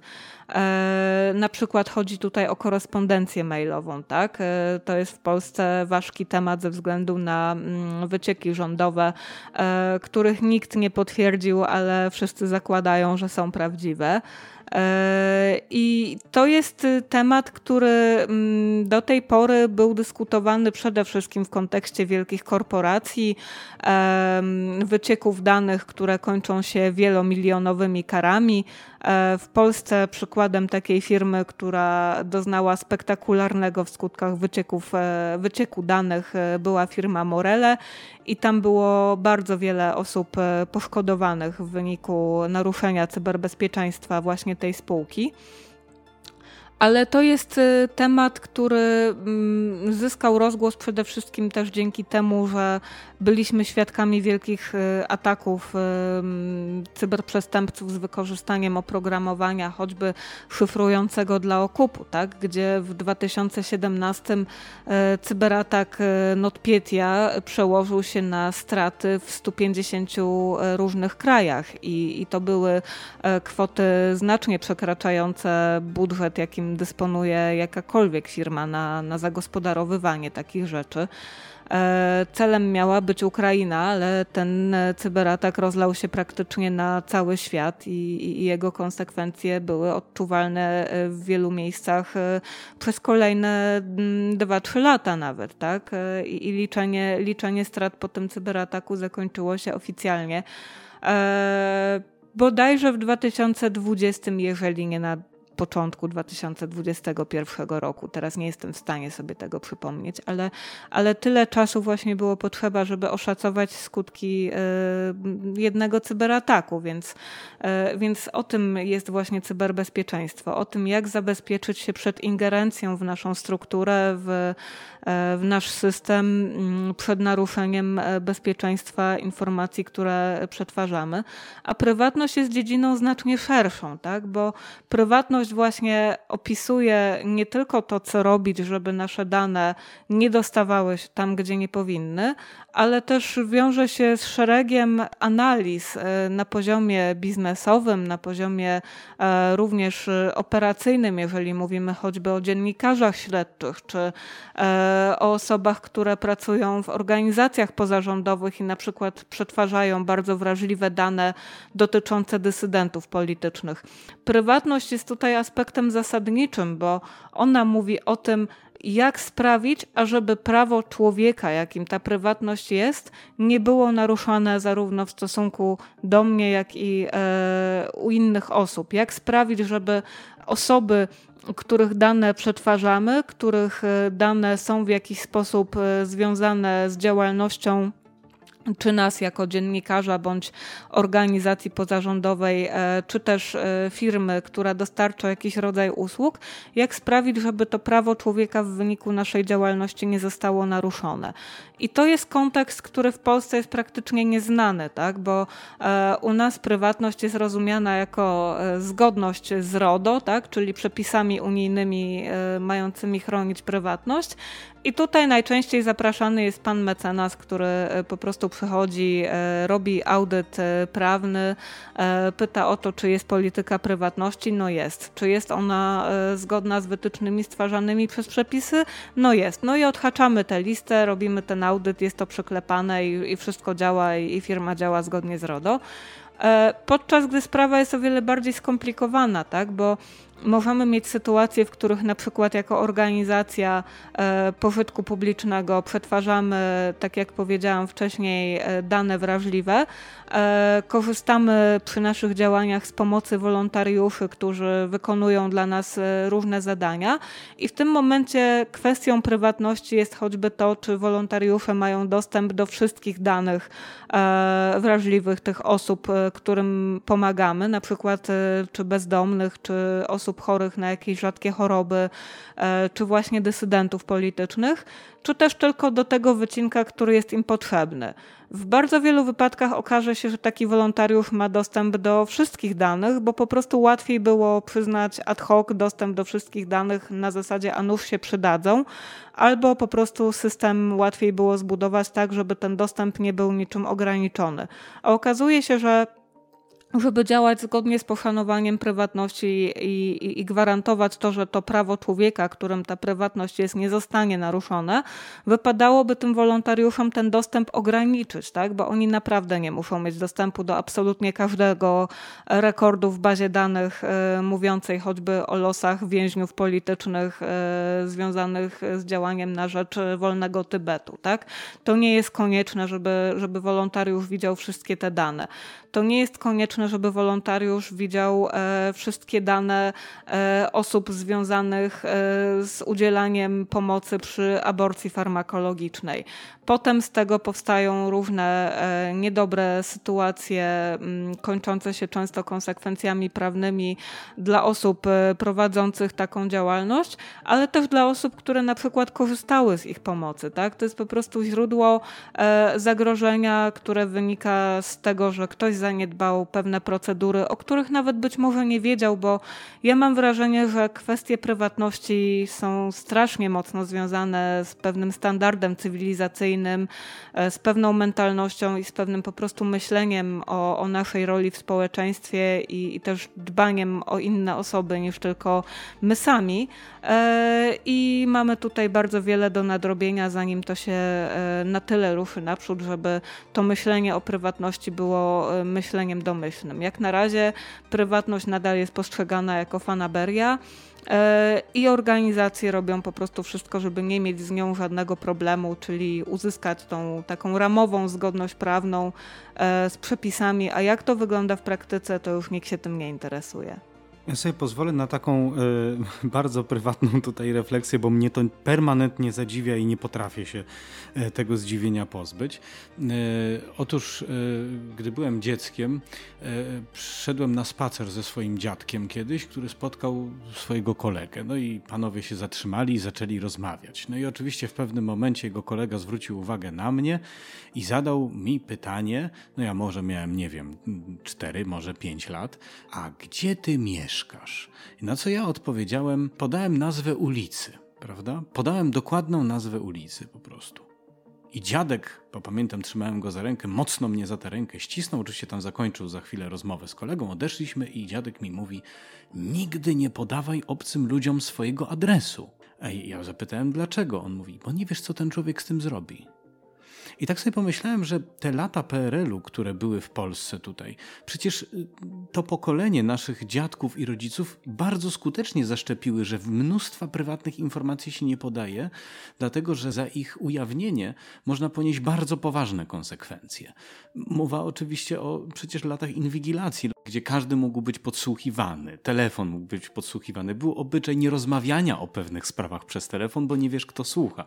E, na przykład chodzi tutaj o korespondencję mailową, tak? E, to jest w Polsce ważki temat ze względu na mm, wycieki rządowe, e, których nikt nie potwierdził, ale wszyscy zakładają, że są prawdziwe. I to jest temat, który mm, do tej pory był dyskutowany przede wszystkim w kontekście wielkich korporacji, wycieków danych, które kończą się wielomilionowymi karami. E, w Polsce przykładem takiej firmy, która doznała spektakularnego w skutkach wycieków, e, wycieku danych e, była firma Morele i tam było bardzo wiele osób poszkodowanych w wyniku naruszenia cyberbezpieczeństwa właśnie tej spółki. Ale to jest y, temat, który mm, zyskał rozgłos przede wszystkim też dzięki temu, że byliśmy świadkami wielkich y, ataków y, cyberprzestępców z wykorzystaniem oprogramowania, choćby szyfrującego dla okupu, tak? gdzie w 2017 cyberatak NotPetya przełożył się na straty w 150 różnych krajach i, i to były kwoty znacznie przekraczające budżet, jakim jakim dysponuje jakakolwiek firma na, na zagospodarowywanie takich rzeczy. E, celem miała być Ukraina, ale ten cyberatak rozlał się praktycznie na cały świat i, i, jego konsekwencje były odczuwalne e, w wielu miejscach e, przez kolejne 2-3 lata nawet, tak? I, i liczenie, liczenie strat po tym cyberataku zakończyło się oficjalnie. Bodajże w 2020, jeżeli nie na początku 2021 roku. Teraz nie jestem w stanie sobie tego przypomnieć, ale, ale tyle czasu właśnie było potrzeba, żeby oszacować skutki e, jednego cyberataku, więc, e, więc o tym jest właśnie cyberbezpieczeństwo, o tym jak zabezpieczyć się przed ingerencją w naszą strukturę, w, e, w nasz system, mm, przed naruszeniem bezpieczeństwa informacji, które przetwarzamy. A prywatność jest dziedziną znacznie szerszą, tak? bo prywatność właśnie opisuje nie tylko to, co robić, żeby nasze dane nie dostawały się tam, gdzie nie powinny, ale też wiąże się z szeregiem analiz e, na poziomie biznesowym, na poziomie e, również operacyjnym, jeżeli mówimy choćby o dziennikarzach śledczych, czy e, o osobach, które pracują w organizacjach pozarządowych i na przykład przetwarzają bardzo wrażliwe dane dotyczące dysydentów politycznych. Prywatność jest tutaj aspektem zasadniczym, bo ona mówi o tym, jak sprawić, ażeby prawo człowieka, jakim ta prywatność jest, nie było naruszane zarówno w stosunku do mnie, jak i e, u innych osób. Jak sprawić, żeby osoby, których dane przetwarzamy, których e, dane są w jakiś sposób e, związane z działalnością czy nas jako dziennikarza bądź organizacji pozarządowej, e, czy też e, firmy, która dostarcza jakiś rodzaj usług, jak sprawić, żeby to prawo człowieka w wyniku naszej działalności nie zostało naruszone. I to jest kontekst, który w Polsce jest praktycznie nieznany, tak? bo e, u nas prywatność jest rozumiana jako zgodność z RODO, tak? czyli przepisami unijnymi mającymi chronić prywatność, i tutaj najczęściej zapraszany jest pan mecenas, który e, po prostu przychodzi, e, robi audyt e, prawny, pyta o to, czy jest polityka prywatności. No jest. Czy jest ona zgodna z wytycznymi stwarzanymi przez przepisy? No jest. No i odhaczamy tę listę, robimy ten audyt, jest to przyklepane i, i wszystko działa i, i firma działa zgodnie z RODO. Podczas gdy sprawa jest o wiele bardziej skomplikowana, tak? bo możemy mieć sytuacje, w których na przykład jako organizacja e, pożytku publicznego przetwarzamy, tak jak powiedziałam wcześniej, e, dane wrażliwe. E, korzystamy przy naszych działaniach z pomocy wolontariuszy, którzy wykonują dla nas różne zadania i w tym momencie kwestią prywatności jest choćby to, czy wolontariusze mają dostęp do wszystkich danych wrażliwych tych osób, którym pomagamy, na przykład czy bezdomnych, czy osób osób chorych na jakieś rzadkie choroby, e, czy właśnie dysydentów politycznych, czy też tylko do tego wycinka, który jest im potrzebny. W bardzo wielu wypadkach okaże się, że taki wolontariusz ma dostęp do wszystkich danych, bo po prostu łatwiej było przyznać ad hoc dostęp do wszystkich danych na zasadzie, a nuż się przydadzą, albo po prostu system łatwiej było zbudować tak, żeby ten dostęp nie był niczym ograniczony. A okazuje się, że żeby działać zgodnie z poszanowaniem prywatności i, i, i, gwarantować to, że to prawo człowieka, którym ta prywatność jest, nie zostanie naruszone, wypadałoby tym wolontariuszom ten dostęp ograniczyć, tak? bo oni naprawdę nie muszą mieć dostępu do absolutnie każdego rekordu w bazie danych e, mówiącej choćby o losach więźniów politycznych e, związanych z działaniem na rzecz wolnego Tybetu. Tak? To nie jest konieczne, żeby, żeby wolontariusz widział wszystkie te dane. To nie jest konieczne, żeby wolontariusz widział e, wszystkie dane e, osób związanych e, z udzielaniem pomocy przy aborcji farmakologicznej. Potem z tego powstają różne niedobre sytuacje, kończące się często konsekwencjami prawnymi dla osób prowadzących taką działalność, ale też dla osób, które na przykład korzystały z ich pomocy. Tak? To jest po prostu źródło zagrożenia, które wynika z tego, że ktoś zaniedbał pewne procedury, o których nawet być może nie wiedział, bo ja mam wrażenie, że kwestie prywatności są strasznie mocno związane z pewnym standardem cywilizacyjnym, e, z pewną mentalnością i z pewnym po prostu myśleniem o, o naszej roli w społeczeństwie i, i też dbaniem o inne osoby niż tylko my sami. E, I mamy tutaj bardzo wiele do nadrobienia, zanim to się e, na tyle ruszy naprzód, żeby to myślenie o prywatności było myśleniem domyślnym. Jak na razie prywatność nadal jest postrzegana jako fanaberia e, i organizacje robią po prostu wszystko, żeby nie mieć z nią żadnego problemu, czyli uzyskać tą taką ramową zgodność prawną e, z przepisami, a jak to wygląda w praktyce, to już nikt się tym nie interesuje. Ja sobie pozwolę na taką y, bardzo prywatną tutaj refleksję, bo mnie to permanentnie zadziwia i nie potrafię się y, tego zdziwienia pozbyć. Y, otóż, gdy byłem dzieckiem, przyszedłem na spacer ze swoim dziadkiem kiedyś, który spotkał swojego kolegę. No i panowie się zatrzymali i zaczęli rozmawiać. No i oczywiście w pewnym momencie jego kolega zwrócił uwagę na mnie i zadał mi pytanie, no ja może miałem, nie wiem, 4, może 5 lat, a gdzie ty mieszkasz? Mieszkasz? Na co ja odpowiedziałem, podałem nazwę ulicy, prawda? Podałem dokładną nazwę ulicy po prostu. I dziadek, bo pamiętam, trzymałem go za rękę, mocno mnie za tę rękę ścisnął. Oczywiście tam zakończył za chwilę rozmowę z kolegą. Odeszliśmy i dziadek mi mówi: Nigdy nie podawaj obcym ludziom swojego adresu. A ja zapytałem dlaczego. On mówi: Bo nie wiesz, co ten człowiek z tym zrobi. I tak sobie pomyślałem, że te lata PRL-u, które były w Polsce tutaj, przecież y, to pokolenie naszych dziadków i rodziców bardzo skutecznie zaszczepiły, że mnóstwa prywatnych informacji się nie podaje, dlatego że za ich ujawnienie można ponieść bardzo poważne konsekwencje. Mowa oczywiście o przecież latach inwigilacji, gdzie każdy mógł być podsłuchiwany, telefon mógł być podsłuchiwany. Był obyczaj nierozmawiania o pewnych sprawach przez telefon, bo nie wiesz, kto słucha.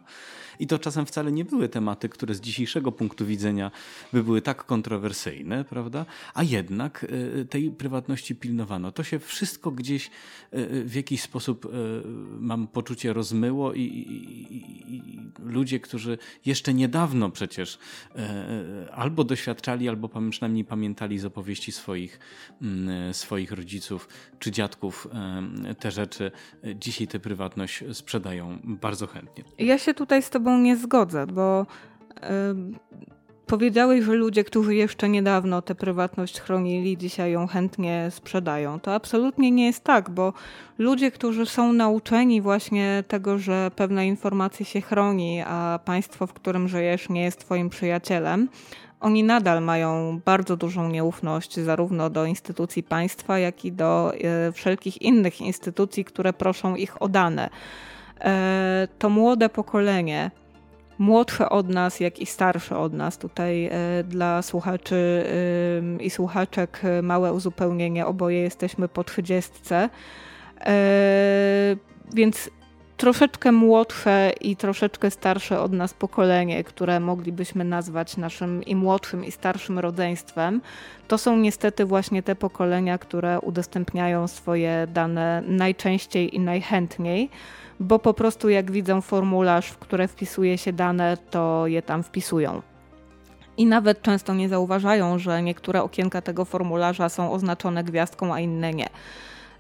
I to czasem wcale nie były tematy, które z dzisiejszego punktu widzenia by były tak kontrowersyjne, prawda? A jednak e, tej prywatności pilnowano. To się wszystko gdzieś e, w jakiś sposób, e, mam poczucie, rozmyło i, i, i ludzie, którzy jeszcze niedawno przecież albo doświadczali, albo przynajmniej pamiętali z opowieści swoich, swoich rodziców czy dziadków te rzeczy, dzisiaj tę prywatność sprzedają bardzo chętnie. Ja się tutaj z Tobą nie zgodzę, bo powiedziałeś, że ludzie, którzy jeszcze niedawno tę prywatność chronili, dzisiaj ją chętnie sprzedają. To absolutnie nie jest tak, bo ludzie, którzy są nauczeni właśnie tego, że pewne informacje się chroni, a państwo, w którym żyjesz, nie jest twoim przyjacielem, oni nadal mają bardzo dużą nieufność zarówno do instytucji państwa, jak i do e, wszelkich innych instytucji, które proszą ich o dane. E, to młode pokolenie, młodsze od nas, jak i starsze od nas. Tutaj e, dla słuchaczy i słuchaczek małe uzupełnienie, oboje jesteśmy po trzydziestce. Więc troszeczkę młodsze i troszeczkę starsze od nas pokolenie, które moglibyśmy nazwać naszym i młodszym, i starszym rodzeństwem, to są niestety właśnie te pokolenia, które udostępniają swoje dane najczęściej i najchętniej bo po prostu jak widzą formularz, w które wpisuje się dane, to je tam wpisują. I nawet często nie zauważają, że niektóre okienka tego formularza są oznaczone gwiazdką, a inne nie.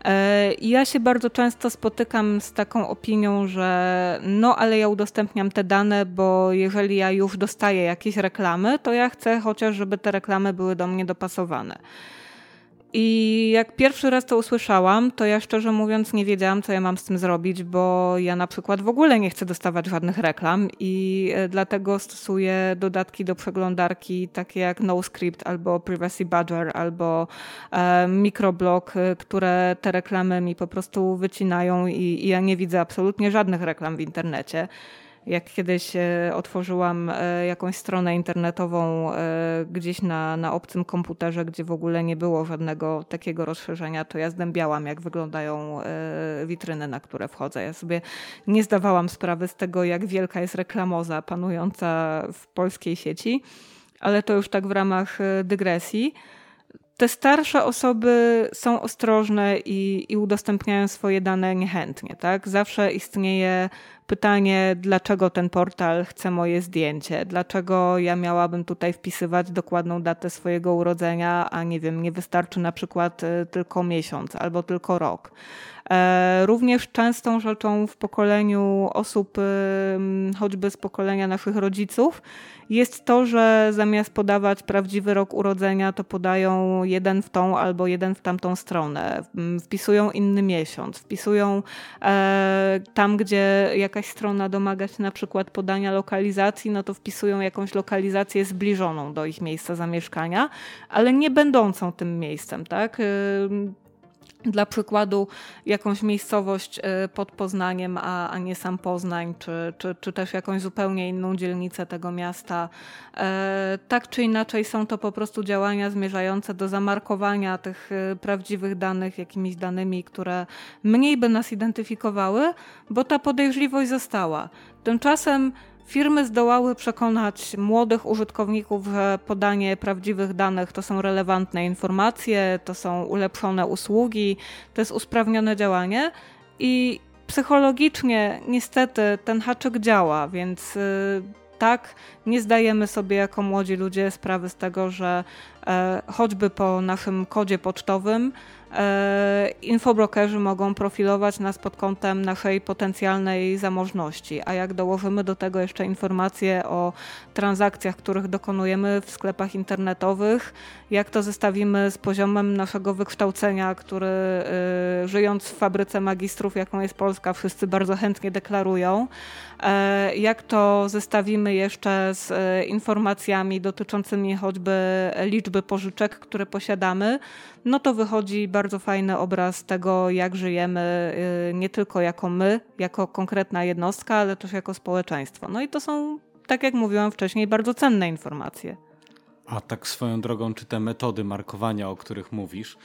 E, ja się bardzo często spotykam z taką opinią, że no ale ja udostępniam te dane, bo jeżeli ja już dostaję jakieś reklamy, to ja chcę chociaż, żeby te reklamy były do mnie dopasowane. I jak pierwszy raz to usłyszałam, to ja szczerze mówiąc nie wiedziałam, co ja mam z tym zrobić, bo ja na przykład w ogóle nie chcę dostawać żadnych reklam i e, dlatego stosuję dodatki do przeglądarki takie jak NoScript albo Privacy Badger albo e, Microblog, e, które te reklamy mi po prostu wycinają i, i ja nie widzę absolutnie żadnych reklam w internecie jak kiedyś e, otworzyłam e, jakąś stronę internetową e, gdzieś na, na obcym komputerze, gdzie w ogóle nie było żadnego takiego rozszerzenia, to ja zdębiałam, jak wyglądają witryny, na które wchodzę. Ja sobie nie zdawałam sprawy z tego, jak wielka jest reklamoza panująca w polskiej sieci, ale to już tak w ramach dygresji te starsze osoby są ostrożne i, i udostępniają swoje dane niechętnie. Tak? Zawsze istnieje pytanie, dlaczego ten portal chce moje zdjęcie, dlaczego ja miałabym tutaj wpisywać dokładną datę swojego urodzenia, a nie wiem, nie wystarczy na przykład y, tylko miesiąc albo tylko rok. E, również częstą rzeczą w pokoleniu osób, choćby z pokolenia naszych rodziców, jest to, że zamiast podawać prawdziwy rok urodzenia, to podają jeden w tą albo jeden w tamtą stronę. Wpisują inny miesiąc, wpisują e, tam, gdzie jakaś strona domaga się na przykład podania lokalizacji, no to wpisują jakąś lokalizację zbliżoną do ich miejsca zamieszkania, ale nie będącą tym miejscem, tak? Dla przykładu jakąś miejscowość y, pod Poznaniem, a, a nie sam Poznań, czy, czy, czy też jakąś zupełnie inną dzielnicę tego miasta. E, tak czy inaczej są to po prostu działania zmierzające do zamarkowania tych y, prawdziwych danych jakimiś danymi, które mniej by nas identyfikowały, bo ta podejrzliwość została. Tymczasem Firmy zdołały przekonać młodych użytkowników, że podanie prawdziwych danych to są relevantne informacje, to są ulepszone usługi, to jest usprawnione działanie i psychologicznie niestety ten haczyk działa, więc y, tak, nie zdajemy sobie jako młodzi ludzie sprawy z tego, że e, choćby po naszym kodzie pocztowym infobrokerzy mogą profilować nas pod kątem naszej potencjalnej zamożności, a jak dołożymy do tego jeszcze informacje o transakcjach, których dokonujemy w sklepach internetowych, jak to zestawimy z poziomem naszego wykształcenia, który y, żyjąc w fabryce magistrów, jaką jest Polska, wszyscy bardzo chętnie deklarują, e, jak to zestawimy jeszcze z e, informacjami dotyczącymi choćby liczby pożyczek, które posiadamy, no to wychodzi bardzo fajny obraz tego, jak żyjemy y, nie tylko jako my, jako konkretna jednostka, ale też jako społeczeństwo. No i to są, tak jak mówiłam wcześniej, bardzo cenne informacje. A tak swoją drogą, czy te metody markowania, o których mówisz,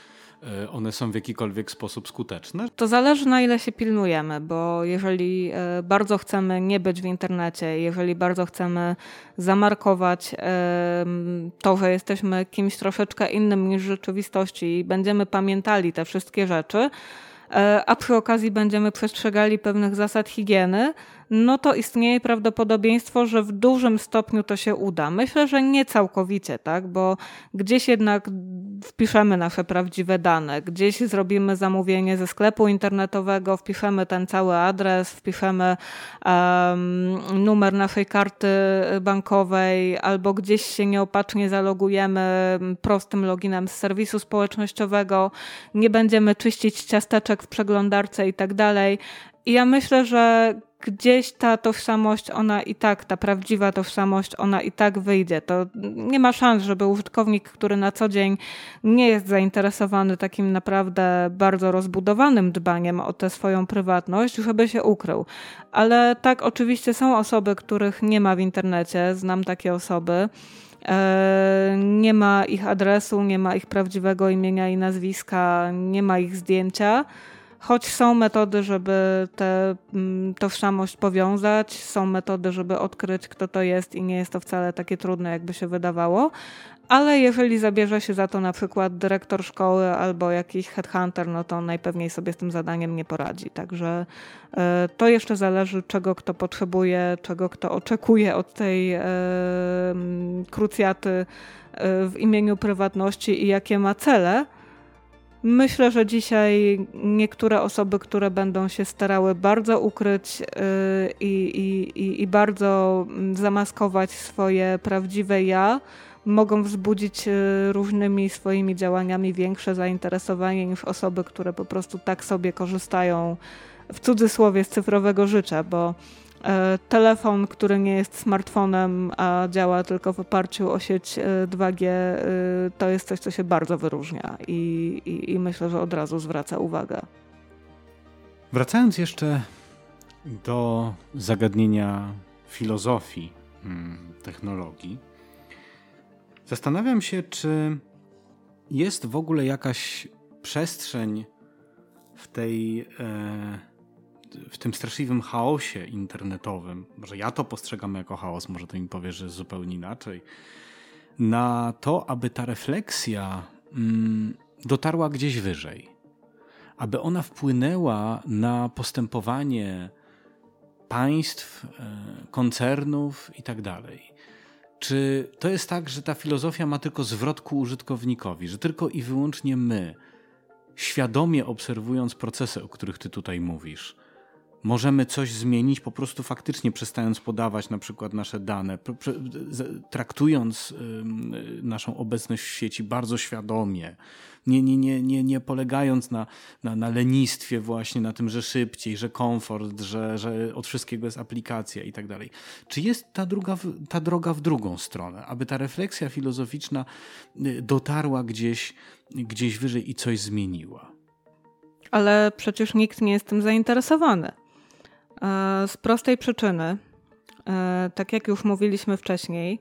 one są w jakikolwiek sposób skuteczne? To zależy na ile się pilnujemy, bo jeżeli y, bardzo chcemy nie być w internecie, jeżeli bardzo chcemy zamarkować to, że jesteśmy kimś troszeczkę innym niż w rzeczywistości i będziemy pamiętali te wszystkie rzeczy, e, a przy okazji będziemy przestrzegali pewnych zasad higieny, no to istnieje prawdopodobieństwo, że w dużym stopniu to się uda. Myślę, że nie całkowicie, tak? bo gdzieś jednak wpiszemy nasze prawdziwe dane, gdzieś zrobimy zamówienie ze sklepu internetowego, wpiszemy ten cały adres, wpiszemy um, numer naszej karty bankowej, albo gdzieś się nieopatrznie zalogujemy prostym loginem z serwisu społecznościowego, nie będziemy czyścić ciasteczek w przeglądarce i tak dalej. I ja myślę, że gdzieś ta tożsamość, ona i tak, ta prawdziwa tożsamość, ona i tak wyjdzie. To nie ma szans, żeby użytkownik, który na co dzień nie jest zainteresowany takim naprawdę bardzo rozbudowanym dbaniem o tę swoją prywatność, żeby się ukrył. Ale tak, oczywiście są osoby, których nie ma w internecie, znam takie osoby. E, nie ma ich adresu, nie ma ich prawdziwego imienia i nazwiska, nie ma ich zdjęcia Choć są metody, żeby tę mm, tożsamość powiązać, są metody, żeby odkryć, kto to jest i nie jest to wcale takie trudne, jakby się wydawało. Ale jeżeli zabierze się za to na przykład dyrektor szkoły albo jakiś headhunter, no to najpewniej sobie z tym zadaniem nie poradzi. Także e, to jeszcze zależy, czego kto potrzebuje, czego kto oczekuje od tej e, krucjaty e, w imieniu prywatności i jakie ma cele. Myślę, że dzisiaj niektóre osoby, które będą się starały bardzo ukryć y, i, i, i bardzo zamaskować swoje prawdziwe ja, mogą wzbudzić różnymi swoimi działaniami większe zainteresowanie niż osoby, które po prostu tak sobie korzystają w cudzysłowie z cyfrowego życia, bo telefon, który nie jest smartfonem, a działa tylko w oparciu o sieć 2G, e, e, to jest coś, co się bardzo wyróżnia i, i, i myślę, że od razu zwraca uwagę. Wracając jeszcze do zagadnienia filozofii hmm, technologii, zastanawiam się, czy jest w ogóle jakaś przestrzeń w tej. E, w tym straszliwym chaosie internetowym, może ja to postrzegam jako chaos, może to mi powiesz, że zupełnie inaczej, na to, aby ta refleksja mm, dotarła gdzieś wyżej, aby ona wpłynęła na postępowanie państw, e, koncernów itd. Tak Czy to jest tak, że ta filozofia ma tylko zwrot ku użytkownikowi, że tylko i wyłącznie my, świadomie obserwując procesy, o których ty tutaj mówisz, możemy coś zmienić po prostu faktycznie przestając podawać na przykład nasze dane, traktując naszą obecność w sieci bardzo świadomie, nie, nie, nie, nie, nie polegając na, na, na lenistwie właśnie, na tym, że szybciej, że komfort, że, że od wszystkiego jest aplikacja i tak dalej. Czy jest ta, druga, ta droga w drugą stronę, aby ta refleksja filozoficzna y, dotarła gdzieś, gdzieś wyżej i coś zmieniła? Ale przecież nikt nie jest tym zainteresowany. E, z prostej przyczyny, e, tak jak już mówiliśmy wcześniej,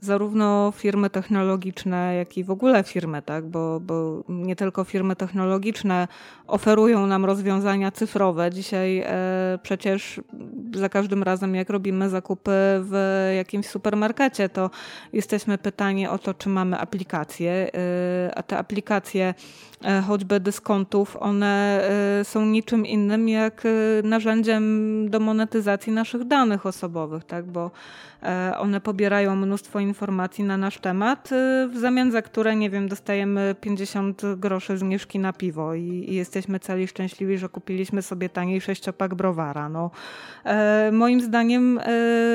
zarówno firmy technologiczne, jak i w ogóle firmy, tak? bo, bo nie tylko firmy technologiczne oferują nam rozwiązania cyfrowe. Dzisiaj e, przecież za każdym razem, jak robimy zakupy w jakimś supermarkecie, to jesteśmy pytani o to, czy mamy aplikacje, e, a te aplikacje e, choćby dyskontów, one e, są niczym innym jak e, narzędziem do monetyzacji naszych danych osobowych, tak? bo E, one pobierają mnóstwo informacji na nasz temat, e, w zamian za które, nie wiem, dostajemy 50 groszy zniżki na piwo i, i jesteśmy cali szczęśliwi, że kupiliśmy sobie taniej sześciopak browara. No, e, moim zdaniem e,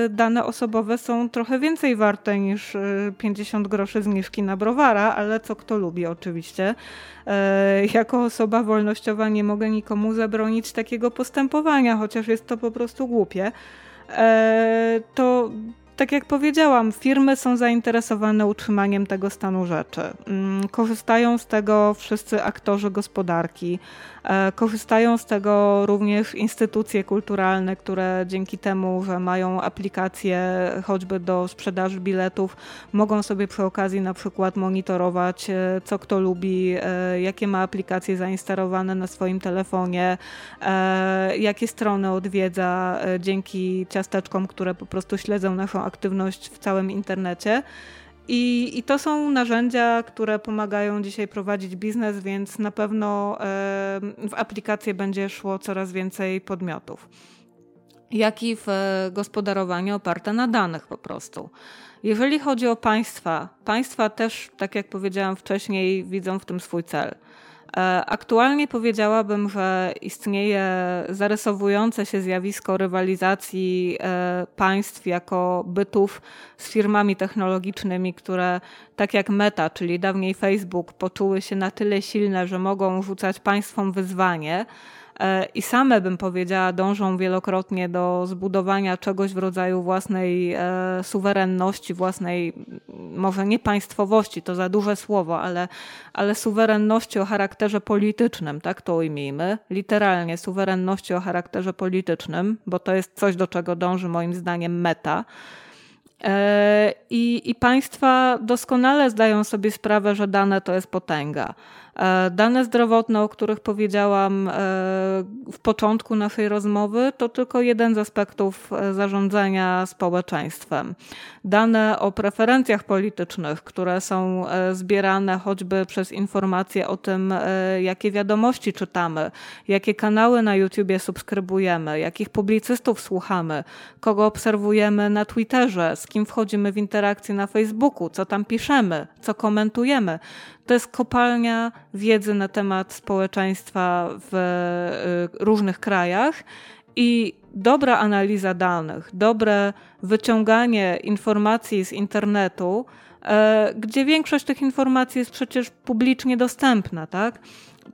dane osobowe są trochę więcej warte niż 50 e, groszy zniżki na browara, ale co kto lubi oczywiście. E, jako osoba wolnościowa nie mogę nikomu zabronić takiego postępowania, chociaż jest to po prostu głupie to tak jak powiedziałam, firmy są zainteresowane utrzymaniem tego stanu rzeczy. Mm, korzystają z tego wszyscy aktorzy gospodarki. E, korzystają z tego również instytucje kulturalne, które dzięki temu, że mają aplikacje choćby do sprzedaży biletów, mogą sobie przy okazji na przykład monitorować, e, co kto lubi, e, jakie ma aplikacje zainstalowane na swoim telefonie, jakie strony odwiedza dzięki ciasteczkom, które po prostu śledzą naszą aktywność w całym internecie. I, I, to są narzędzia, które pomagają dzisiaj prowadzić biznes, więc na pewno w aplikację będzie szło coraz więcej podmiotów. Jak i w e, gospodarowanie oparte na danych po prostu. Jeżeli chodzi o państwa, państwa też, tak jak powiedziałam wcześniej, widzą w tym swój cel. E, aktualnie powiedziałabym, że istnieje zarysowujące się zjawisko rywalizacji e, państw jako bytów z firmami technologicznymi, które tak jak Meta, czyli dawniej Facebook, poczuły się na tyle silne, że mogą rzucać państwom wyzwanie i same, bym powiedziała, dążą wielokrotnie do zbudowania czegoś w rodzaju własnej e, suwerenności, własnej, może nie państwowości, to za duże słowo, ale, ale suwerenności o charakterze politycznym, tak to ujmijmy, literalnie suwerenności o charakterze politycznym, bo to jest coś, do czego dąży moim zdaniem meta. E, I, I państwa doskonale zdają sobie sprawę, że dane to jest potęga. E, dane zdrowotne, o których powiedziałam e, w początku naszej rozmowy, to tylko jeden z aspektów zarządzania społeczeństwem. Dane o preferencjach politycznych, które są zbierane choćby przez informacje o tym, jakie wiadomości czytamy, jakie kanały na YouTubie subskrybujemy, jakich publicystów słuchamy, kogo obserwujemy na Twitterze, z kim wchodzimy w interakcję na Facebooku, co tam piszemy, co komentujemy to jest kopalnia wiedzy na temat społeczeństwa w y, różnych krajach. I dobra analiza danych, dobre wyciąganie informacji z internetu, e, gdzie większość tych informacji jest przecież publicznie dostępna, tak?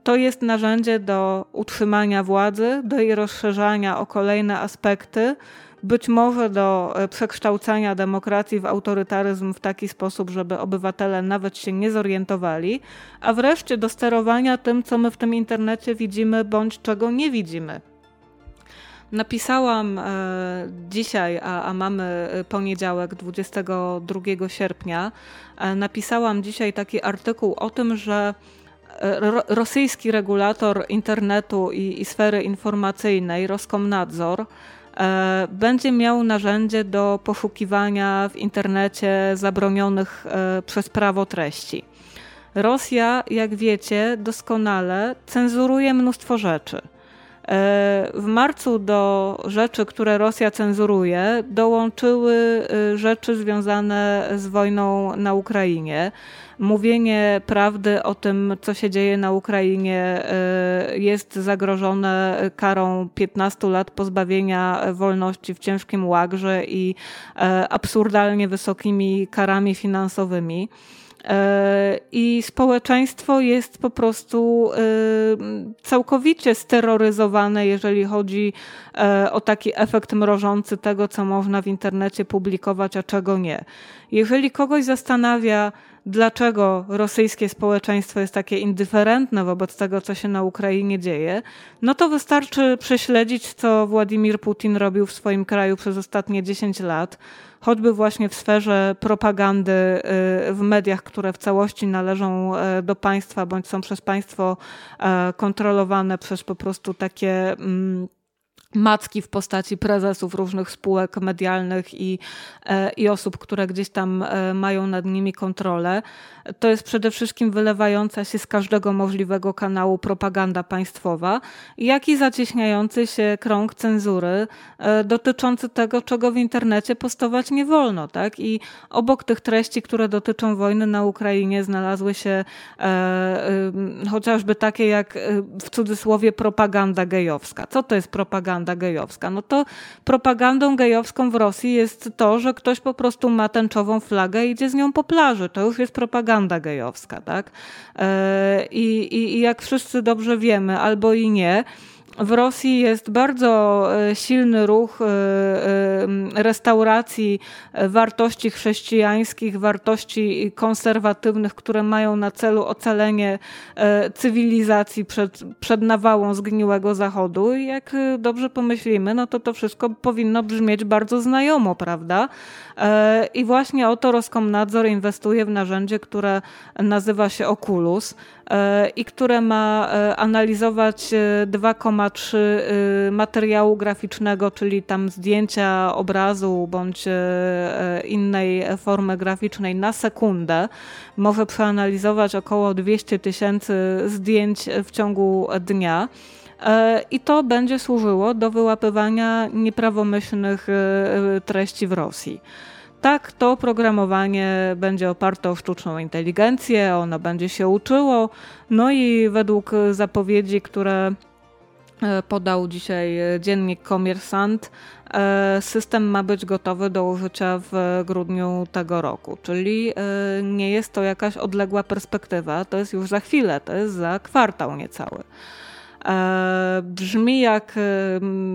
To jest narzędzie do utrzymania władzy, do jej rozszerzania o kolejne aspekty, być może do e, przekształcania demokracji w autorytaryzm w taki sposób, żeby obywatele nawet się nie zorientowali, a wreszcie do sterowania tym, co my w tym internecie widzimy bądź czego nie widzimy. Napisałam e, dzisiaj, a, a, mamy poniedziałek 22 sierpnia, e, napisałam dzisiaj taki artykuł o tym, że e, ro, rosyjski regulator internetu i, i sfery informacyjnej, Roskomnadzor, e, będzie miał narzędzie do poszukiwania w internecie zabronionych e, przez prawo treści. Rosja, jak wiecie, doskonale cenzuruje mnóstwo rzeczy. W marcu do rzeczy, które Rosja cenzuruje, dołączyły y, rzeczy związane z wojną na Ukrainie. Mówienie prawdy o tym, co się dzieje na Ukrainie, y, jest zagrożone karą 15 lat pozbawienia wolności w ciężkim łagrze i y, absurdalnie wysokimi karami finansowymi. E, I społeczeństwo jest po prostu e, całkowicie steroryzowane, jeżeli chodzi e, o taki efekt mrożący tego, co można w internecie publikować, a czego nie. Jeżeli kogoś zastanawia, dlaczego rosyjskie społeczeństwo jest takie indyferentne wobec tego, co się na Ukrainie dzieje, no to wystarczy prześledzić, co Władimir Putin robił w swoim kraju przez ostatnie 10 lat choćby właśnie w sferze propagandy y, w mediach, które w całości należą e, do państwa bądź są przez państwo e, kontrolowane przez po prostu takie mm, macki w postaci prezesów różnych spółek medialnych i, e, i osób, które gdzieś tam mają nad nimi kontrolę to jest przede wszystkim wylewająca się z każdego możliwego kanału propaganda państwowa, jak i zacieśniający się krąg cenzury e, dotyczący tego, czego w internecie postować nie wolno. Tak? I obok tych treści, które dotyczą wojny na Ukrainie, znalazły się e, e, chociażby takie jak e, w cudzysłowie propaganda gejowska. Co to jest propaganda gejowska? No to propagandą gejowską w Rosji jest to, że ktoś po prostu ma tęczową flagę i idzie z nią po plaży. To już jest propaganda propaganda gejowska, tak? E, I, i, I jak wszyscy dobrze wiemy, albo i nie, w Rosji jest bardzo e, silny ruch e, e, restauracji wartości chrześcijańskich, wartości konserwatywnych, które mają na celu ocalenie cywilizacji przed, przed nawałą zgniłego zachodu. I jak dobrze pomyślimy, no to to wszystko powinno brzmieć bardzo znajomo, prawda? I właśnie oto Roskomnadzor inwestuje w narzędzie, które nazywa się Oculus i które ma analizować 2,3 materiału graficznego, czyli tam zdjęcia obrazu bądź innej formy graficznej na sekundę. Może przeanalizować około 200 tysięcy zdjęć w ciągu dnia. I to będzie służyło do wyłapywania nieprawomyślnych treści w Rosji. Tak, to oprogramowanie będzie oparte o sztuczną inteligencję, ono będzie się uczyło, no i według zapowiedzi, które e, podał dzisiaj dziennik Kommersant, e, system ma być gotowy do użycia w grudniu tego roku, czyli e, nie jest to jakaś odległa perspektywa, to jest już za chwilę, to jest za kwartał niecały. Brzmi jak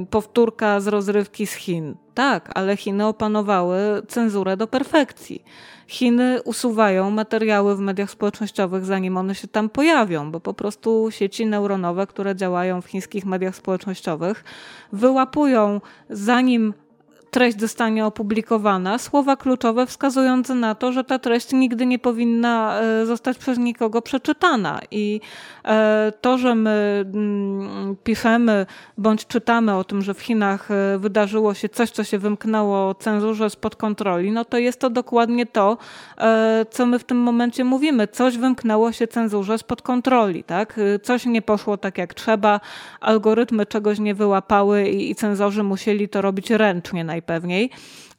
powtórka z rozrywki z Chin. Tak, ale Chiny opanowały cenzurę do perfekcji. Chiny usuwają materiały w mediach społecznościowych, zanim one się tam pojawią, bo po prostu sieci neuronowe, które działają w chińskich mediach społecznościowych, wyłapują zanim treść zostanie opublikowana, słowa kluczowe wskazujące na to, że ta treść nigdy nie powinna e, zostać przez nikogo przeczytana. I e, to, że my mm, piszemy bądź czytamy o tym, że w Chinach e, wydarzyło się coś, co się wymknęło cenzurze spod kontroli, no to jest to dokładnie to, co my w tym momencie mówimy. Coś wymknęło się cenzurze spod kontroli, tak? Coś nie poszło tak jak trzeba, algorytmy czegoś nie wyłapały i, i cenzorzy musieli to robić ręcznie najpierw najpewniej.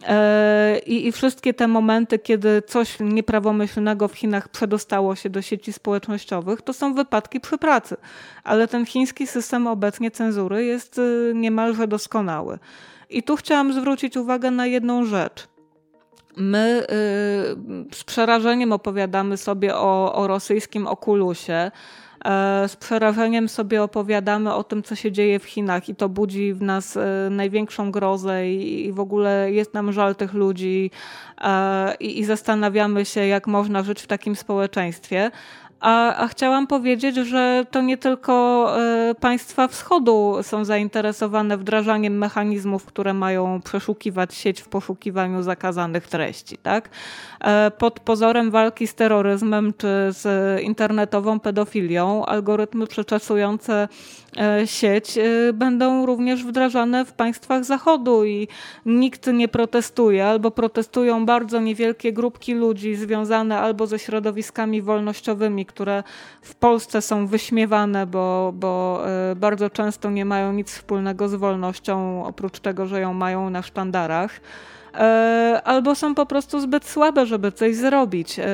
E, I, I wszystkie te momenty, kiedy coś nieprawomyślnego w Chinach przedostało się do sieci społecznościowych, to są wypadki przy pracy. Ale ten chiński system obecnie cenzury jest y, niemalże doskonały. I tu chciałam zwrócić uwagę na jedną rzecz. My y, z przerażeniem opowiadamy sobie o, o rosyjskim okulusie. E, z przerażeniem sobie opowiadamy o tym, co się dzieje w Chinach, i to budzi w nas e, największą grozę, i w ogóle jest nam żal tych ludzi, e, i zastanawiamy się, jak można żyć w takim społeczeństwie. A, a, chciałam powiedzieć, że to nie tylko e, państwa wschodu są zainteresowane wdrażaniem mechanizmów, które mają przeszukiwać sieć w poszukiwaniu zakazanych treści. Tak? E, pod pozorem walki z terroryzmem czy z internetową pedofilią, algorytmy przeczesujące e, sieć będą również wdrażane w państwach zachodu i nikt nie protestuje, albo protestują bardzo niewielkie grupki ludzi związane albo ze środowiskami wolnościowymi, które w Polsce są wyśmiewane, bo, bo e, bardzo często nie mają nic wspólnego z wolnością, oprócz tego, że ją mają na sztandarach. e, albo są po prostu zbyt słabe, żeby coś zrobić. E,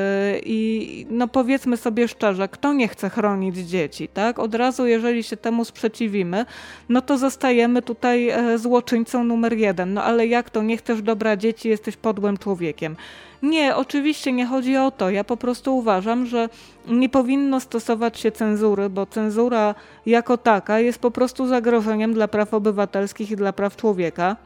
I no powiedzmy sobie szczerze, kto nie chce chronić dzieci, tak? Od razu, jeżeli się temu sprzeciwimy, no to zostajemy tutaj złoczyńcą numer jeden. No ale jak to nie chcesz dobra dzieci, jesteś podłym człowiekiem. Nie, oczywiście nie chodzi o to. Ja po prostu uważam, że nie powinno stosować się cenzury, bo cenzura jako taka jest po prostu zagrożeniem dla praw obywatelskich i dla praw człowieka.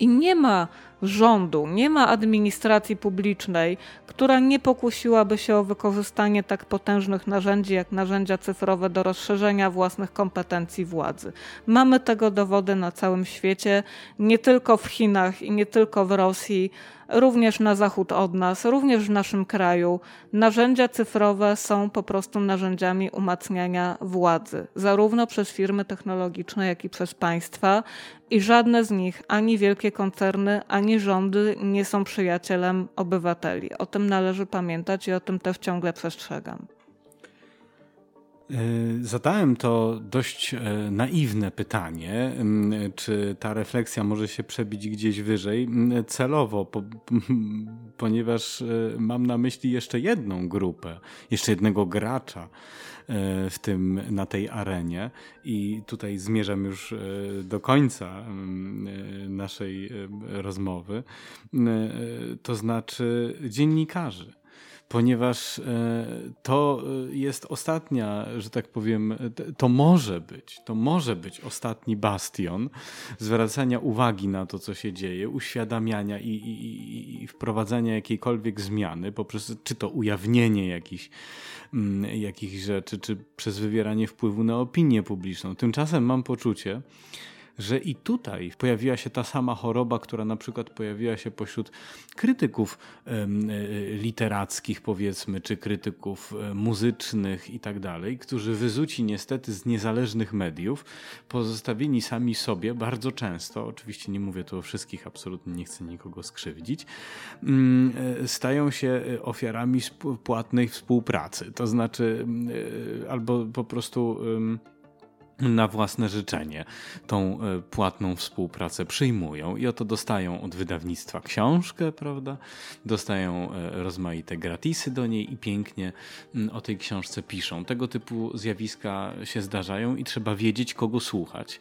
I nie ma rządu, nie ma administracji publicznej, która nie pokusiłaby się o wykorzystanie tak potężnych narzędzi jak narzędzia cyfrowe do rozszerzenia własnych kompetencji władzy. Mamy tego dowody na całym świecie, nie tylko w Chinach i nie tylko w Rosji również na zachód od nas, również w naszym kraju, narzędzia cyfrowe są po prostu narzędziami umacniania władzy, zarówno przez firmy technologiczne, jak i przez państwa, i żadne z nich, ani wielkie koncerny, ani rządy nie są przyjacielem obywateli. O tym należy pamiętać i o tym też ciągle przestrzegam. E, zadałem to dość e, naiwne pytanie, czy ta refleksja może się przebić gdzieś wyżej, celowo, po, ponieważ e, mam na myśli jeszcze jedną grupę, jeszcze jednego gracza w tym, na tej arenie. I tutaj zmierzam już do końca naszej rozmowy, to znaczy dziennikarzy ponieważ e, to e, jest ostatnia, że tak powiem, to może być, to może być ostatni bastion zwracania uwagi na to, co się dzieje, uświadamiania i, i, i wprowadzania jakiejkolwiek zmiany poprzez czy to ujawnienie jakichś, mm, jakichś rzeczy, czy przez wywieranie wpływu na opinię publiczną. Tymczasem mam poczucie, że i tutaj pojawiła się ta sama choroba, która na przykład pojawiła się pośród krytyków e, literackich, powiedzmy, czy krytyków e, muzycznych i tak dalej, którzy wyzuci niestety z niezależnych mediów, pozostawieni sami sobie bardzo często, oczywiście nie mówię tu o wszystkich, absolutnie nie chcę nikogo skrzywdzić, mm, e, stają się ofiarami płatnej współpracy. To znaczy, albo po prostu na własne życzenie tą e, płatną współpracę przyjmują i oto dostają od wydawnictwa książkę, prawda? Dostają e, rozmaite gratisy do niej i pięknie o tej książce piszą. Tego typu zjawiska się zdarzają i trzeba wiedzieć, kogo słuchać.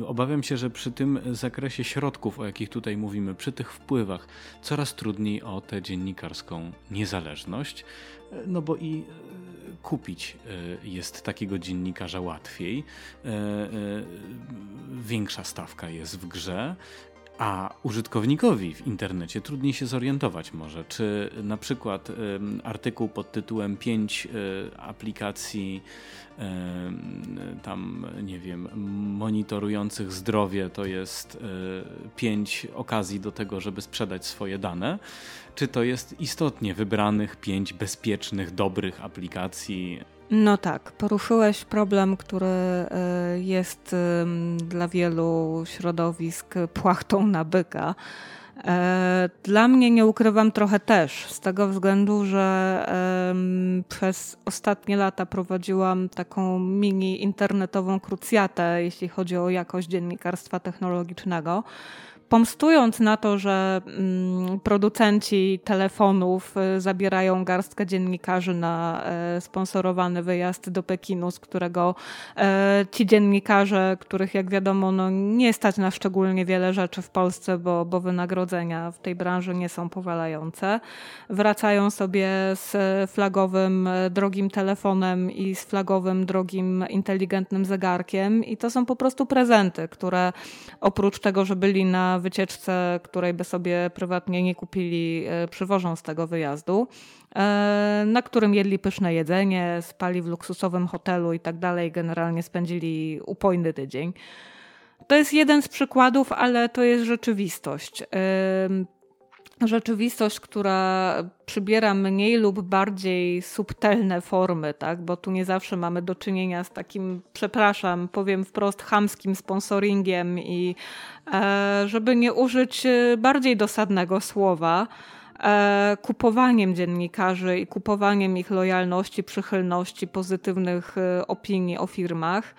E, obawiam się, że przy tym zakresie środków, o jakich tutaj mówimy, przy tych wpływach, coraz trudniej o tę dziennikarską niezależność, no bo i kupić e, jest takiego dziennikarza łatwiej. E, e, większa stawka jest w grze, a użytkownikowi w internecie trudniej się zorientować może, czy na przykład artykuł pod tytułem 5 aplikacji tam, nie wiem, monitorujących zdrowie to jest pięć okazji do tego, żeby sprzedać swoje dane, czy to jest istotnie wybranych pięć bezpiecznych, dobrych aplikacji? No tak, poruszyłeś problem, który e, jest dla wielu środowisk płachtą na byka. E, dla mnie nie ukrywam trochę też, z tego względu, że przez ostatnie lata prowadziłam taką mini internetową krucjatę, jeśli chodzi o jakość dziennikarstwa technologicznego pomstując na to, że mm, producenci telefonów y, zabierają garstkę dziennikarzy na e, sponsorowany wyjazd do Pekinu, z którego e, ci dziennikarze, których jak wiadomo no, nie stać na szczególnie wiele rzeczy w Polsce, bo, bo wynagrodzenia w tej branży nie są powalające, wracają sobie z flagowym drogim telefonem i z flagowym drogim inteligentnym zegarkiem i to są po prostu prezenty, które oprócz tego, że byli na wycieczce, której by sobie prywatnie nie kupili, e, przywożą z tego wyjazdu, e, na którym jedli pyszne jedzenie, spali w luksusowym hotelu i tak dalej. Generalnie spędzili upojny tydzień. To jest jeden z przykładów, ale to jest rzeczywistość rzeczywistość, która przybiera mniej lub bardziej subtelne formy, tak? bo tu nie zawsze mamy do czynienia z takim, przepraszam, powiem wprost, chamskim sponsoringiem i e, żeby nie użyć e, bardziej dosadnego słowa, e, kupowaniem dziennikarzy i kupowaniem ich lojalności, przychylności, pozytywnych opinii o firmach.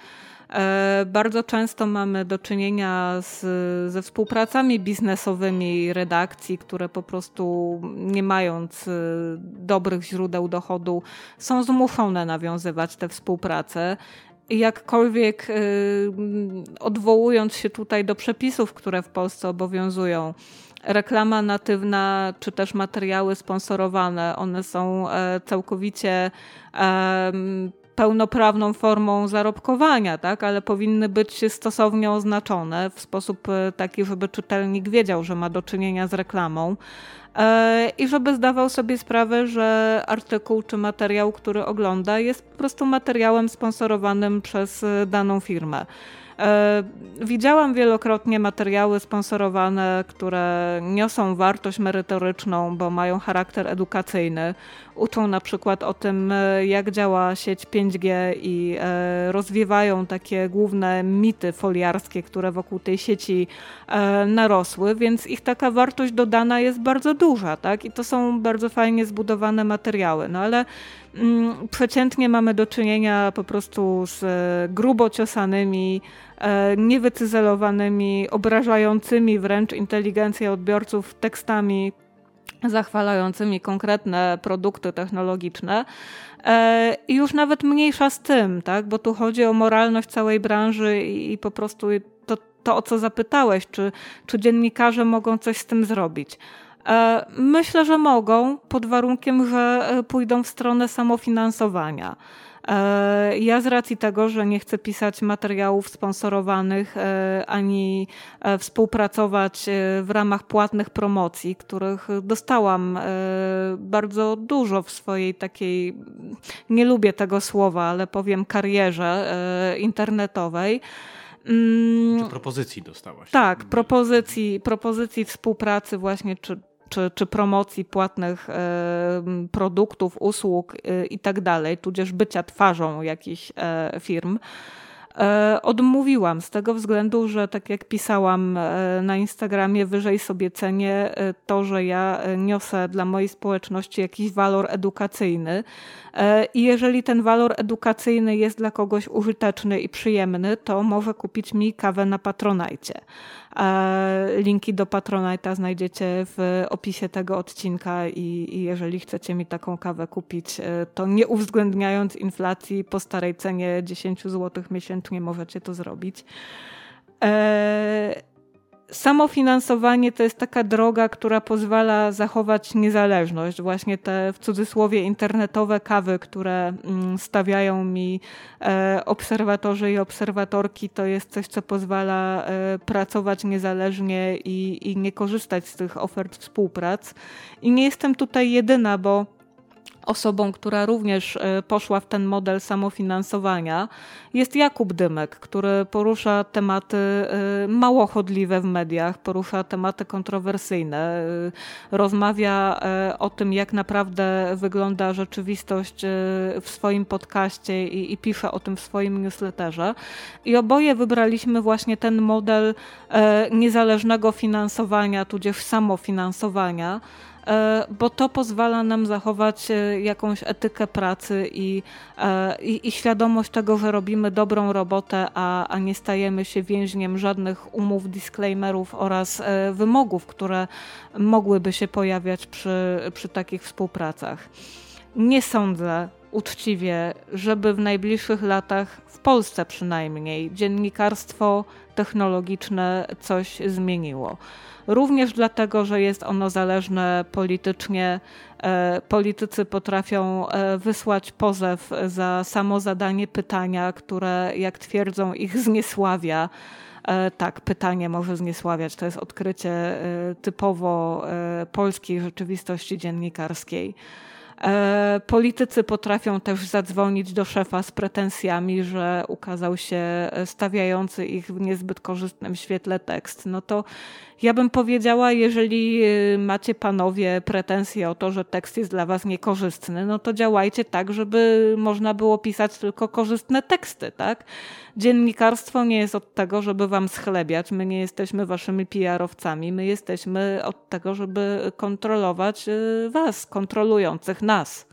E, bardzo często mamy do czynienia z, ze współpracami biznesowymi redakcji, które po prostu nie mając e, dobrych źródeł dochodu są zmuszone nawiązywać tę współpracę. I jakkolwiek e, odwołując się tutaj do przepisów, które w Polsce obowiązują, reklama natywna czy też materiały sponsorowane, one są całkowicie pełnoprawną formą zarobkowania, tak? ale powinny być stosownie oznaczone w sposób e, taki, żeby czytelnik wiedział, że ma do czynienia z reklamą e, i żeby zdawał sobie sprawę, że artykuł czy materiał, który ogląda, jest po prostu materiałem sponsorowanym przez e, daną firmę. E, widziałam wielokrotnie materiały sponsorowane, które niosą wartość merytoryczną, bo mają charakter edukacyjny. Uczą na przykład o tym, e, jak działa sieć 5G i e, rozwiewają takie główne mity foliarskie, które wokół tej sieci narosły, więc ich taka wartość dodana jest bardzo duża, tak? I to są bardzo fajnie zbudowane materiały. No ale przeciętnie mamy do czynienia po prostu z grubo ciosanymi E, niewycyzelowanymi, obrażającymi wręcz inteligencję odbiorców tekstami zachwalającymi konkretne produkty technologiczne. E, I już nawet mniejsza z tym, tak? bo tu chodzi o moralność całej branży i po prostu to, to o co zapytałeś, czy, czy dziennikarze mogą coś z tym zrobić. E, myślę, że mogą, pod warunkiem, że pójdą w stronę samofinansowania. E, ja z racji tego, że nie chcę pisać materiałów sponsorowanych e, ani e, współpracować w ramach płatnych promocji, których dostałam bardzo dużo w swojej takiej, nie lubię tego słowa, ale powiem karierze internetowej. Mm, czy propozycji dostałaś? Tak, propozycji, propozycji współpracy właśnie, czy czy, czy promocji płatnych e, produktów, usług e, i tak dalej, tudzież bycia twarzą jakichś e, firm. Odmówiłam z tego względu, że tak jak pisałam na Instagramie, wyżej sobie cenię to, że ja niosę dla mojej społeczności jakiś walor edukacyjny. I jeżeli ten walor edukacyjny jest dla kogoś użyteczny i przyjemny, to może kupić mi kawę na patronajcie. Linki do Patronite'a znajdziecie w opisie tego odcinka i, i, jeżeli chcecie mi taką kawę kupić, e, to nie uwzględniając inflacji po starej cenie 10 zł miesięcznie możecie to zrobić. E, samofinansowanie to jest taka droga, która pozwala zachować niezależność. Właśnie te w cudzysłowie internetowe kawy, które mm, stawiają mi e, obserwatorzy i obserwatorki, to jest coś, co pozwala e, pracować niezależnie i, i nie korzystać z tych ofert współprac. I nie jestem tutaj jedyna, bo osobą, która również e, poszła w ten model samofinansowania, jest Jakub Dymek, który porusza tematy e, mało chodliwe w mediach, porusza tematy kontrowersyjne, e, rozmawia o tym, jak naprawdę wygląda rzeczywistość w swoim podcaście i, i pisze o tym w swoim newsletterze. I oboje wybraliśmy właśnie ten model niezależnego finansowania, tudzież samofinansowania bo to pozwala nam zachować e, jakąś etykę pracy i, i, i świadomość tego, że robimy dobrą robotę, a, a nie stajemy się więźniem żadnych umów, disclaimerów oraz wymogów, które mogłyby się pojawiać przy, przy takich współpracach. Nie sądzę, uczciwie, żeby w najbliższych latach, w Polsce przynajmniej, dziennikarstwo technologiczne coś zmieniło. Również dlatego, że jest ono zależne politycznie. E, politycy potrafią e, wysłać pozew za samo zadanie pytania, które, jak twierdzą, ich zniesławia. E, tak, pytanie może zniesławiać. To jest odkrycie typowo polskiej rzeczywistości dziennikarskiej. E, politycy potrafią też zadzwonić do szefa z pretensjami, że ukazał się stawiający ich w niezbyt korzystnym świetle tekst. No to ja bym powiedziała, jeżeli y, macie panowie pretensje o to, że tekst jest dla was niekorzystny, no to działajcie tak, żeby można było pisać tylko korzystne teksty, tak? Dziennikarstwo nie jest od tego, żeby wam schlebiać. My nie jesteśmy waszymi PR-owcami. My jesteśmy od tego, żeby kontrolować y, was, kontrolujących nas.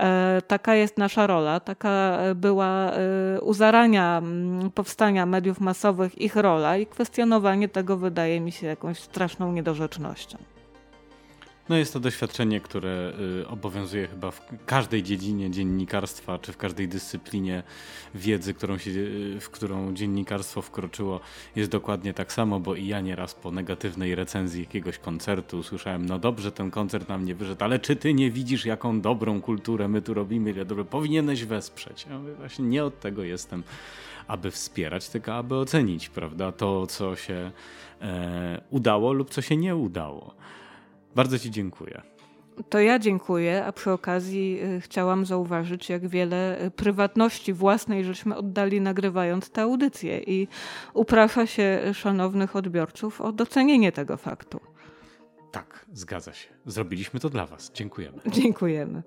E, taka jest nasza rola, taka była e, u zarania powstania mediów masowych ich rola i kwestionowanie tego wydaje mi się jakąś straszną niedorzecznością. No jest to doświadczenie, które y, obowiązuje chyba w każdej dziedzinie dziennikarstwa, czy w każdej dyscyplinie wiedzy, którą się, y, w którą dziennikarstwo wkroczyło. Jest dokładnie tak samo, bo i ja nieraz po negatywnej recenzji jakiegoś koncertu usłyszałem, no dobrze, ten koncert nam nie wyszedł, ale czy ty nie widzisz, jaką dobrą kulturę my tu robimy, ile dobre, powinieneś wesprzeć. Ja mówię, właśnie nie od tego jestem, aby wspierać, tylko aby ocenić, prawda, to, co się e, udało lub co się nie udało. Bardzo Ci dziękuję. To ja dziękuję, a przy okazji y, chciałam zauważyć, jak wiele y, prywatności własnej żeśmy oddali nagrywając tę audycję i uprasza się szanownych odbiorców o docenienie tego faktu. Tak, zgadza się. Zrobiliśmy to dla Was. Dziękujemy. Dziękujemy.